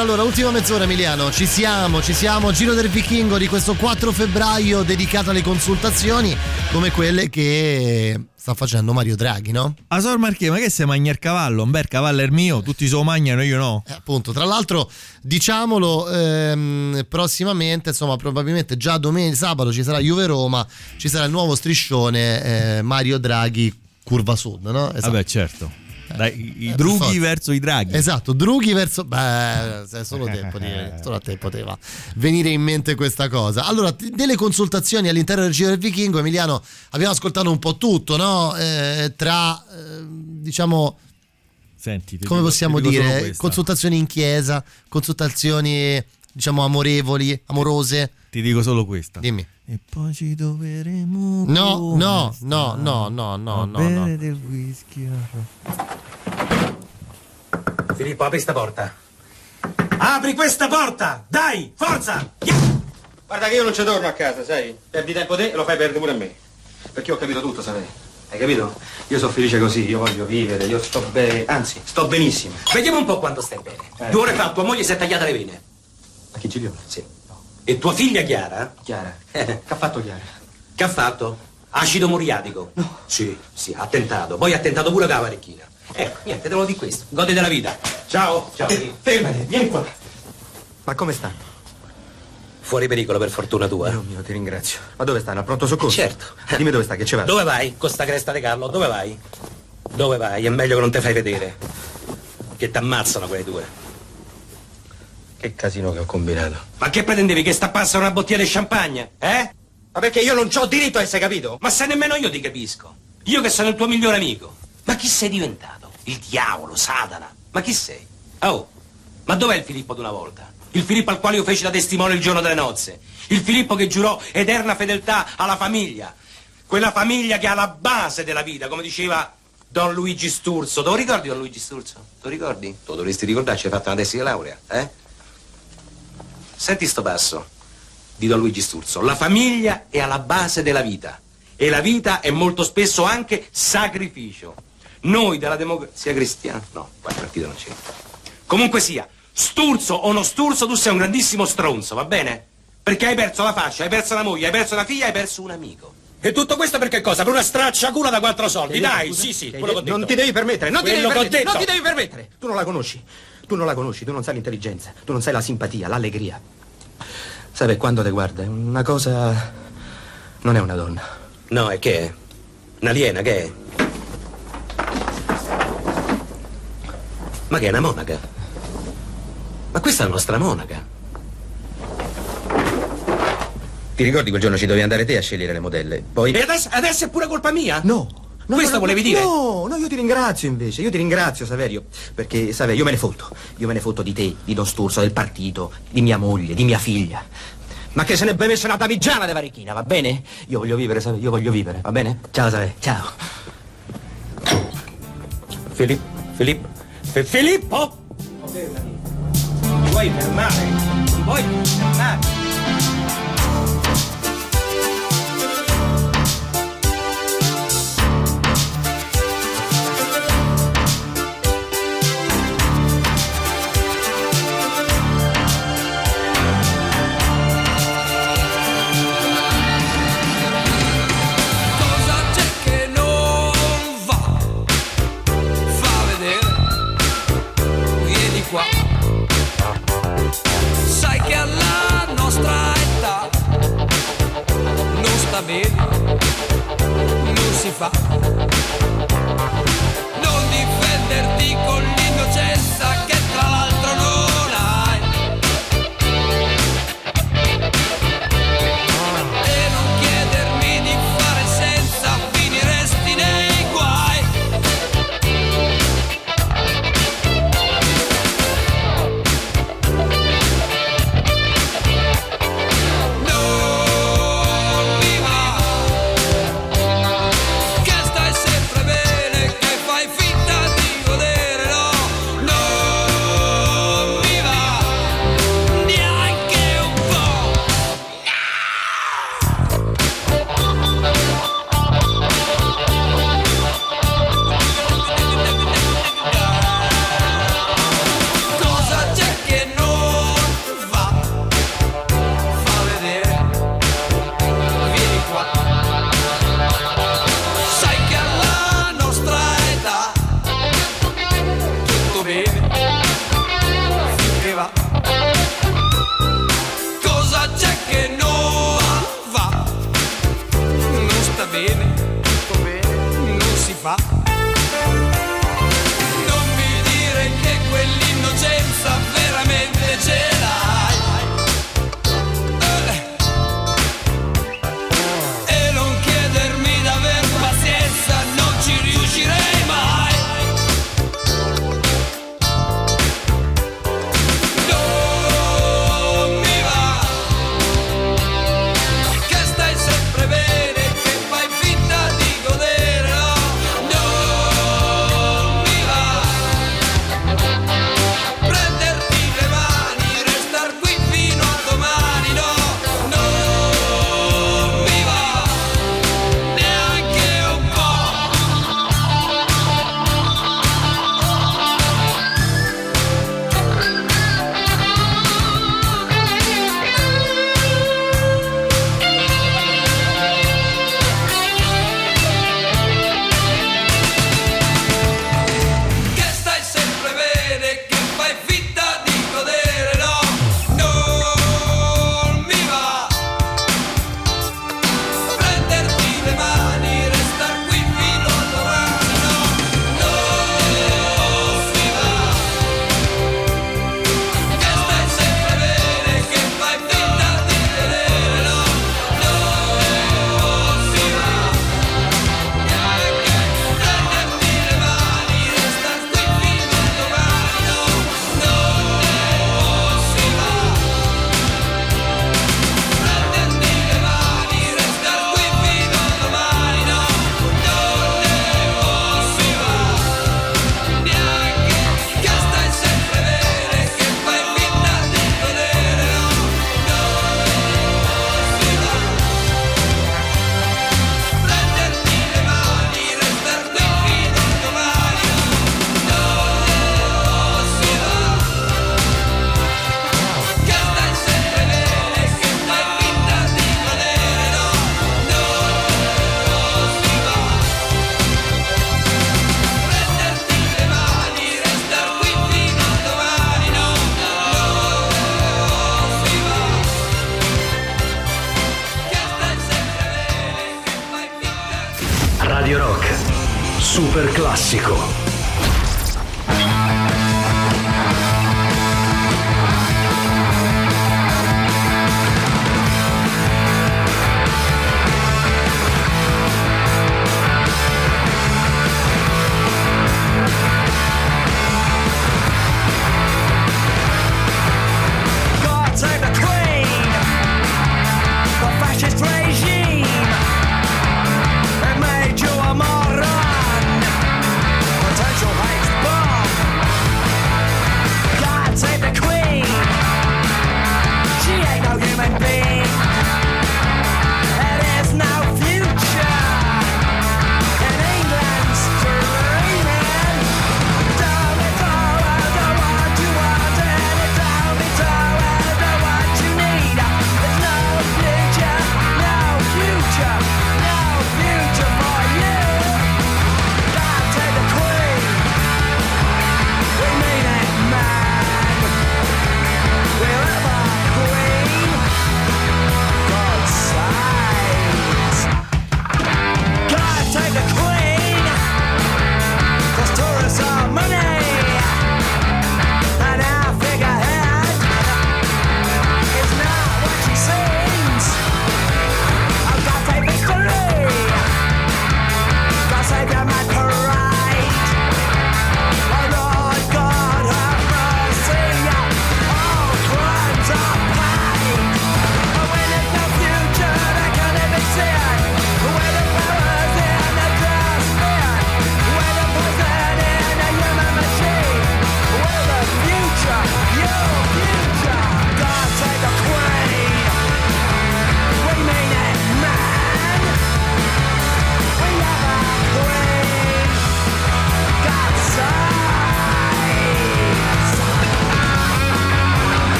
Allora, ultima mezz'ora Emiliano, ci siamo, ci siamo, Giro del Vichingo di questo 4 febbraio dedicato alle consultazioni come quelle che sta facendo Mario Draghi, no? A Sor Marchè, ma che se magna il cavallo? Un bel cavallo è mio, tutti se lo mangiano, io no. Eh, appunto, tra l'altro, diciamolo, ehm, prossimamente, insomma, probabilmente già domenica, sabato ci sarà Juve Roma, ci sarà il nuovo striscione eh, Mario Draghi Curva Sud, no? Esatto. Vabbè, certo. Dai, i Eh, drughi verso i draghi. Esatto, drughi verso. Beh, se solo, tempo di- solo a te poteva venire in mente questa cosa. Allora, delle consultazioni all'interno del Giro del Vichingo, Emiliano, abbiamo ascoltato un po' tutto, no? Eh, tra, eh, diciamo, Senti, ti come dico- possiamo dire, consultazioni in chiesa, consultazioni, diciamo, amorevoli, amorose. Ti dico solo questa. Dimmi. E poi ci troveremo. No, no, no, no, no, no, a no, bere no. del whisky. Filippo, apri sta porta. Apri questa porta! Dai, forza! Guarda che io non ci torno a casa, sai? Perdi tempo te e lo fai perdere pure a me. Perché ho capito tutto, sai? Hai capito? Io sono felice così, io voglio vivere, io sto bene, anzi, sto benissimo. Vediamo un po' quanto stai bene. Eh. Due ore fa tua moglie si è tagliata le vene. Ma chi Giglione? Sì. E tua figlia Chiara? Chiara. Eh. Che ha fatto Chiara? Che ha fatto? Acido muriatico. No. Sì, sì, ha tentato. Poi ha tentato pure con la parecchina. Ecco, niente, te lo di questo. Godi della vita. Ciao. Ciao. Eh, fermati, vieni qua. Ma come sta? Fuori pericolo, per fortuna tua. Dio mio, ti ringrazio. Ma dove stanno? Al pronto soccorso? Certo. Dimmi dove sta, che ci va? Dove vai? Con sta cresta di Carlo, dove vai? Dove vai? È meglio che non te fai vedere. Che t'ammazzano quelle due. Che casino che ho combinato. Ma che pretendevi che stappasse una bottiglia di champagne? Eh? Ma perché io non ho diritto a essere capito? Ma se nemmeno io ti capisco. Io che sono il tuo migliore amico. Ma chi sei diventato? Il diavolo, Satana. Ma chi sei? Oh, ma dov'è il Filippo d'una volta? Il Filippo al quale io feci da testimone il giorno delle nozze. Il Filippo che giurò eterna fedeltà alla famiglia. Quella famiglia che è alla base della vita, come diceva Don Luigi Sturzo. Te lo ricordi Don Luigi Sturzo? Te lo ricordi? Tu dovresti ricordarci, hai fatto una tesi di laurea, eh? Senti sto passo di Don Luigi Sturzo. La famiglia è alla base della vita e la vita è molto spesso anche sacrificio. Noi della democrazia cristiana, no, qua il partito non c'è. Comunque sia, Sturzo o non Sturzo, tu sei un grandissimo stronzo, va bene? Perché hai perso la faccia, hai perso la moglie, hai perso una figlia, hai perso un amico. E tutto questo per che cosa? Per una stracciacula da quattro soldi, dai, scusa? sì, sì, quello che ho detto. Non ti devi permettere, non ti devi permettere, non ti devi permettere. Tu non la conosci. Tu non la conosci, tu non sai l'intelligenza, tu non sai la simpatia, l'allegria. Sai, per quando te guarda, è una cosa. Non è una donna. No, e che è? Un'aliena, che è? Ma che è una monaca? Ma questa è la nostra monaca. Ti ricordi quel giorno ci dovevi andare te a scegliere le modelle? Poi. E adesso, adesso è pure colpa mia? No. No, Questo no, no, volevi no, dire? No, no, io ti ringrazio invece, io ti ringrazio, Saverio. Perché, Saverio, io me ne fotto. Io me ne fotto di te, di Don Sturzo, del partito, di mia moglie, di mia figlia. Ma che se ne beve una davigiana di Varichina, va bene? Io voglio vivere, Saverio, io voglio vivere, va bene? Ciao, Saverio, ciao. Filippo, Filippo, Fi- Filippo! Ti vuoi fermare? Ti vuoi fermare? Bene, non si fa. Non difenderti con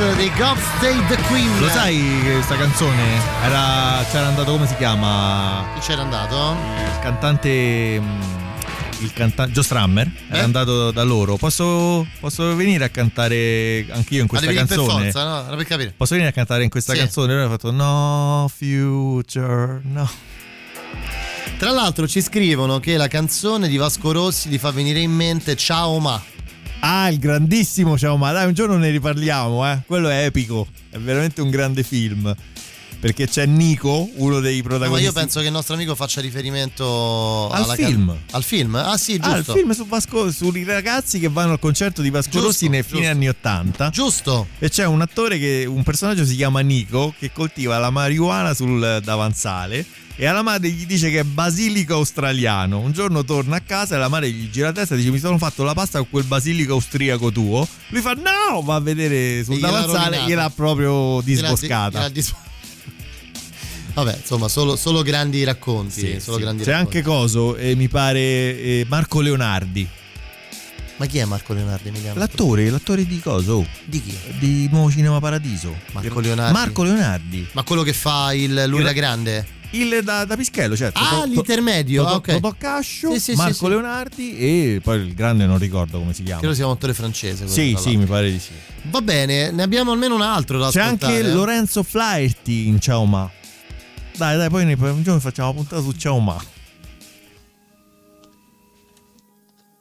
Pistols di God State the Queen. Lo sai che questa canzone era, c'era andato come si chiama? Chi c'era andato? Il cantante mm, il cantante Joe Strammer Eh? era andato da loro. Posso, posso venire a cantare anch'io in questa venire per canzone? forza, no? Per capire. Posso venire a cantare in questa Sì. canzone? Lui ha fatto No future, no. Tra l'altro ci scrivono che la canzone di Vasco Rossi ti fa venire in mente Ciao Ma. Ah, il grandissimo Ciao Ma, dai, un giorno ne riparliamo, eh. Quello è epico, è veramente un grande film. Perché c'è Nico, uno dei No, ma protagonisti. io penso che il nostro amico faccia riferimento Al alla film. can- al film? Ah sì, Ah, giusto. film su Vasco, sui ragazzi che vanno al concerto di Vasco Giusto, Rossi nei fine giusto. anni 80. Giusto. E c'è un attore che, un personaggio si chiama Nico che coltiva la marijuana sul davanzale e alla madre gli dice che è basilico australiano. Un giorno torna a casa e la madre gli gira la testa e dice mi sono fatto la pasta con quel basilico austriaco tuo. Lui fa no, va a vedere sul E gliel'ha davanzale e gliel'ha proprio Gliel'ha di- disboscata. Vabbè, insomma, solo, solo grandi racconti. Sì, solo sì. grandi C'è racconti. anche Coso, eh, mi pare eh, Marco Leonardi. Ma chi è Marco Leonardi Emiliano? L'attore, l'attore di Coso? Di chi? Di Nuovo Cinema Paradiso. Marco Leonardi. Marco Leonardi. Ma quello che fa il lui la grande? Il da, da Pischello, certo. Ah, To- to- l'intermedio. Totò- ah, ok. Totò Cascio, Sì, sì, Marco sì. Leonardi e poi il grande non ricordo come si chiama. Credo sia un attore francese. Sì, sì, mi pare di sì. Va bene, ne abbiamo almeno un altro da C'è ascoltare. anche eh. Lorenzo Flaherty in Ciao Ma. Dai, dai, poi un giorno facciamo una puntata su Ciao Ma.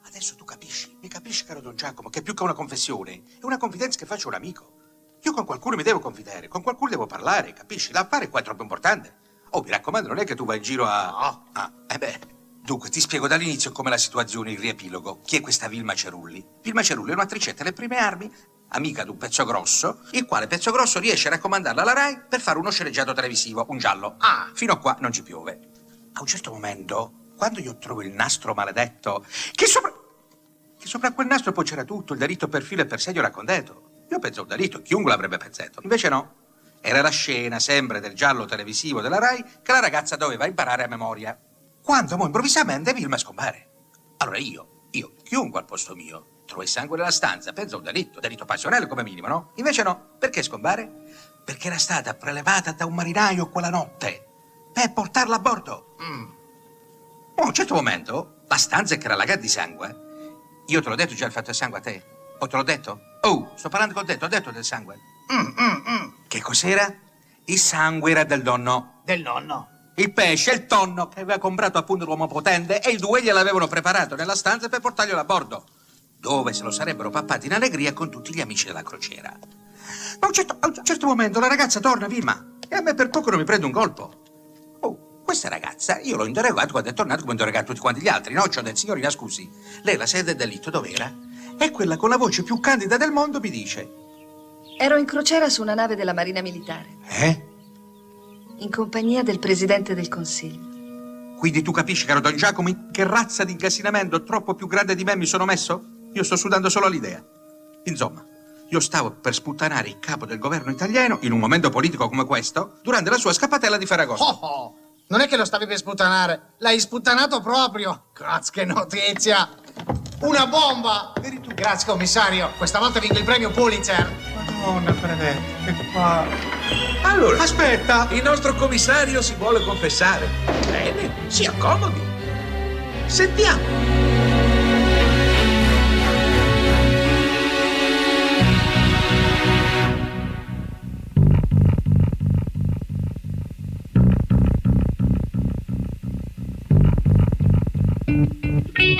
Adesso tu capisci, mi capisci, caro Don Giacomo, che più che una confessione è una confidenza che faccio a un amico. Io con qualcuno mi devo confidare, con qualcuno devo parlare, capisci? L'affare qua è troppo importante. Oh, mi raccomando, non è che tu vai in giro a... Ah, eh beh. Dunque, ti spiego dall'inizio com'è la situazione, il riepilogo. Chi è questa Vilma Cerulli? Vilma Cerulli è un'attricetta delle prime armi, amica di un pezzo grosso, il quale pezzo grosso riesce a raccomandarla alla RAI per fare uno sceneggiato televisivo, un giallo. Ah, fino a qua non ci piove. A un certo momento, quando io trovo il nastro maledetto, che sopra... Che sopra quel nastro poi c'era tutto, il delitto per filo e per segno raccontato. Io penso un delitto, chiunque l'avrebbe pensato. Invece no. Era la scena, sempre del giallo televisivo della RAI, che la ragazza doveva imparare a memoria. Quando mo improvvisamente Vilma scompare. Allora io, io, chiunque al posto mio, trovo il sangue nella stanza, penso a un delitto, delitto passionale come minimo, no? Invece no. Perché scompare? Perché era stata prelevata da un marinaio quella notte per portarla a bordo. Mm. Oh, a un certo momento, la stanza che era lagata di sangue. Io te l'ho detto già il fatto del sangue a te? O te l'ho detto? Oh, sto parlando con te, ti ho detto del sangue. Mm, mm, mm. Che cos'era? Il sangue era del nonno. Del nonno. Il pesce, il tonno che aveva comprato appunto l'uomo potente e i due gliel'avevano preparato nella stanza per portarglielo a bordo, dove se lo sarebbero pappati in allegria con tutti gli amici della crociera. Ma a un certo, a un certo momento la ragazza torna, Vilma, e a me per poco non mi prende un colpo. Oh, questa ragazza, io l'ho interrogato quando è tornato come ho interrogato tutti quanti gli altri, no? Ci ho detto, signorina, scusi, lei la sede del delitto dov'era? E quella con la voce più candida del mondo mi dice, Ero in crociera su una nave della Marina Militare, eh? in compagnia del Presidente del Consiglio. Quindi tu capisci, caro Don Giacomo, in che razza di incasinamento troppo più grande di me mi sono messo? Io sto sudando solo all'idea. Insomma, io stavo per sputtanare il capo del governo italiano in un momento politico come questo, durante la sua scappatella di Ferragosto. Oh, oh, non è che lo stavi per sputtanare, l'hai sputtanato proprio. Grazie, che notizia. Una bomba! Grazie, commissario. Questa volta vinco il premio Pulitzer. Madonna, benedetta, che fa... Allora, aspetta, il nostro commissario si vuole confessare. Bene, si accomodi. Sentiamo.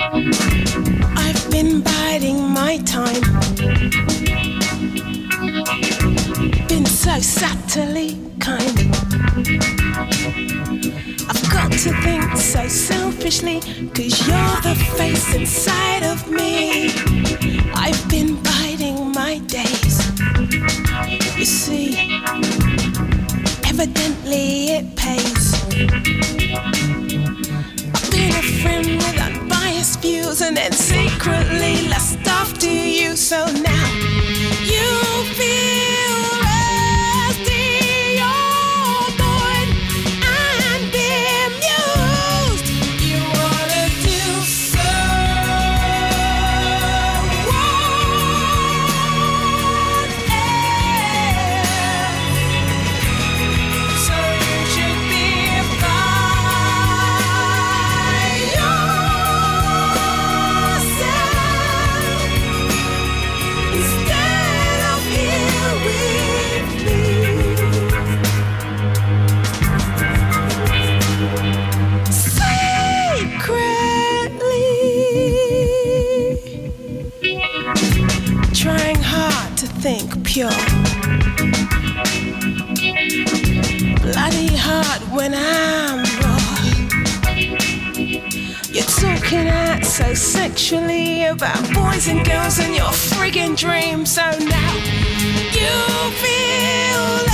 I've been biding my time. Been so subtly kind. I've got to think so selfishly, cause you're the face inside of me. I've been biding my days. You see, evidently it pays. I've been a friend with views and then secretly lust after you. So now you feel Bloody hard when I'm raw. You're talking out so sexually about boys and girls and your friggin' dreams. So now you feel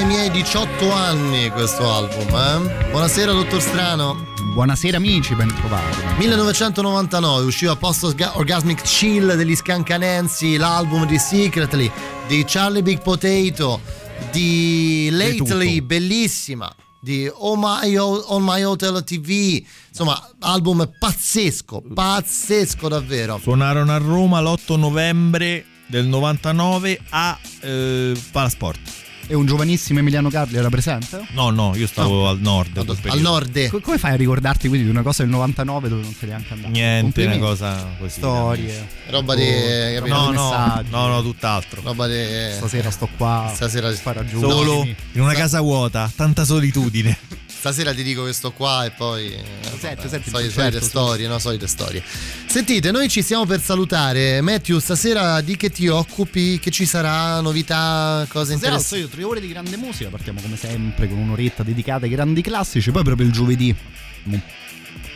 ai miei 18 anni questo album, eh? Buonasera, dottor Strano. Buonasera amici, ben trovati. 1999 usciva Post Orgasmic Chill degli Scancanensi, l'album di Secretly, di Charlie Big Potato, di Lately, bellissima, di Oh My, On My Hotel TV, insomma, album pazzesco, pazzesco davvero. Suonarono a Roma l'8 novembre del 99 a eh, Palasport. E un giovanissimo Emiliano Carli era presente? No, no, io stavo al nord. Al periodo. nord. Co- come fai a ricordarti quindi di una cosa del 99 dove non sei neanche andato? Niente, una cosa così. Storie. Roba di... Oh? No, no, no, no, tutt'altro. Roba di... Stasera sto qua. Stasera spara giù. Solo in una casa vuota, tanta solitudine. Stasera ti dico che sto qua e poi. eh, Senti, vabbè, senti, solite, certo, solite storie, no? Solite storie. Sentite, noi ci stiamo per salutare. Matthew, stasera di che ti occupi? Che ci sarà? Novità, cose interessanti? solito tre ore di grande musica, partiamo come sempre con un'oretta dedicata ai grandi classici, poi proprio il giovedì. mm,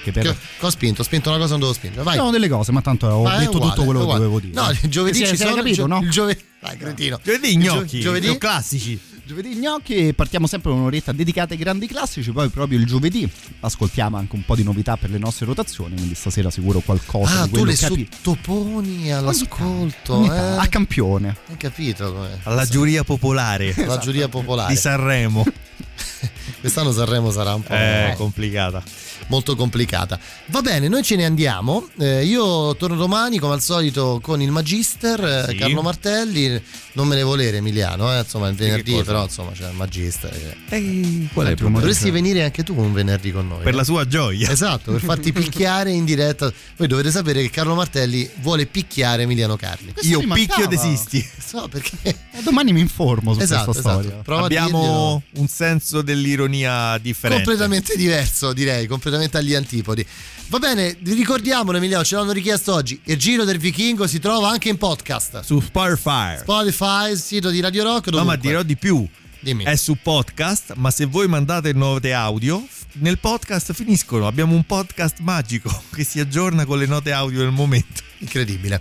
Che per... Che, che ho spinto? Ho spinto una cosa, non devo spingere. Vai. No, delle cose, ma tanto ho Ma detto uguale, tutto quello che dovevo dire. No, il giovedì Si- ci sono. capito, gio- no? Il giovedì. Dai, cretino. Giovedì gnocchi, giovedì? sono classici. Giovedì gnocchi e partiamo sempre con un'oretta dedicata ai grandi classici, poi proprio il giovedì ascoltiamo anche un po' di novità per le nostre rotazioni, quindi stasera sicuro qualcosa Ah, di tu quello le capi- sottoponi all'ascolto. ogni eh? tanto, a campione. Hai capito com'è? Alla giuria popolare. La giuria popolare. Di Sanremo. Quest'anno Sanremo sarà un po' È complicata. molto complicata. Va bene, noi ce ne andiamo. Eh, io torno domani come al solito con il Magister, eh, Sì. Carlo Martelli. Non me ne volere Emiliano, eh, insomma il venerdì, però insomma c'è il Magister. che- Ehi, qual è il problema? Dovresti venire anche tu un venerdì con noi. Per eh? la sua gioia. Esatto, per farti picchiare in diretta. Voi dovete sapere che Carlo Martelli vuole picchiare Emiliano Carli. Questo Io picchio desisti. So perché. Eh, domani mi informo su Esatto, questa esatto. storia. Prova Abbiamo un senso dell'ironia differente. completamente diverso, direi, completamente agli antipodi. Va bene, vi ricordiamolo Emiliano, ce l'hanno richiesto oggi. Il Giro del Vichingo si trova anche in podcast. Su Spotify. Spotify, il sito di Radio Rock. No, ma dovunque. dirò di più. Dimmi. È su podcast, ma se voi mandate note audio, nel podcast finiscono. Abbiamo un podcast magico che si aggiorna con le note audio del momento. Incredibile.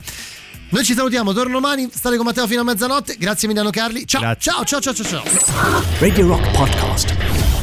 Noi ci salutiamo, torno domani, state con Matteo fino a mezzanotte. Grazie Emiliano Carli. Ciao, ciao, ciao, ciao, ciao, ciao. Radio Rock Podcast.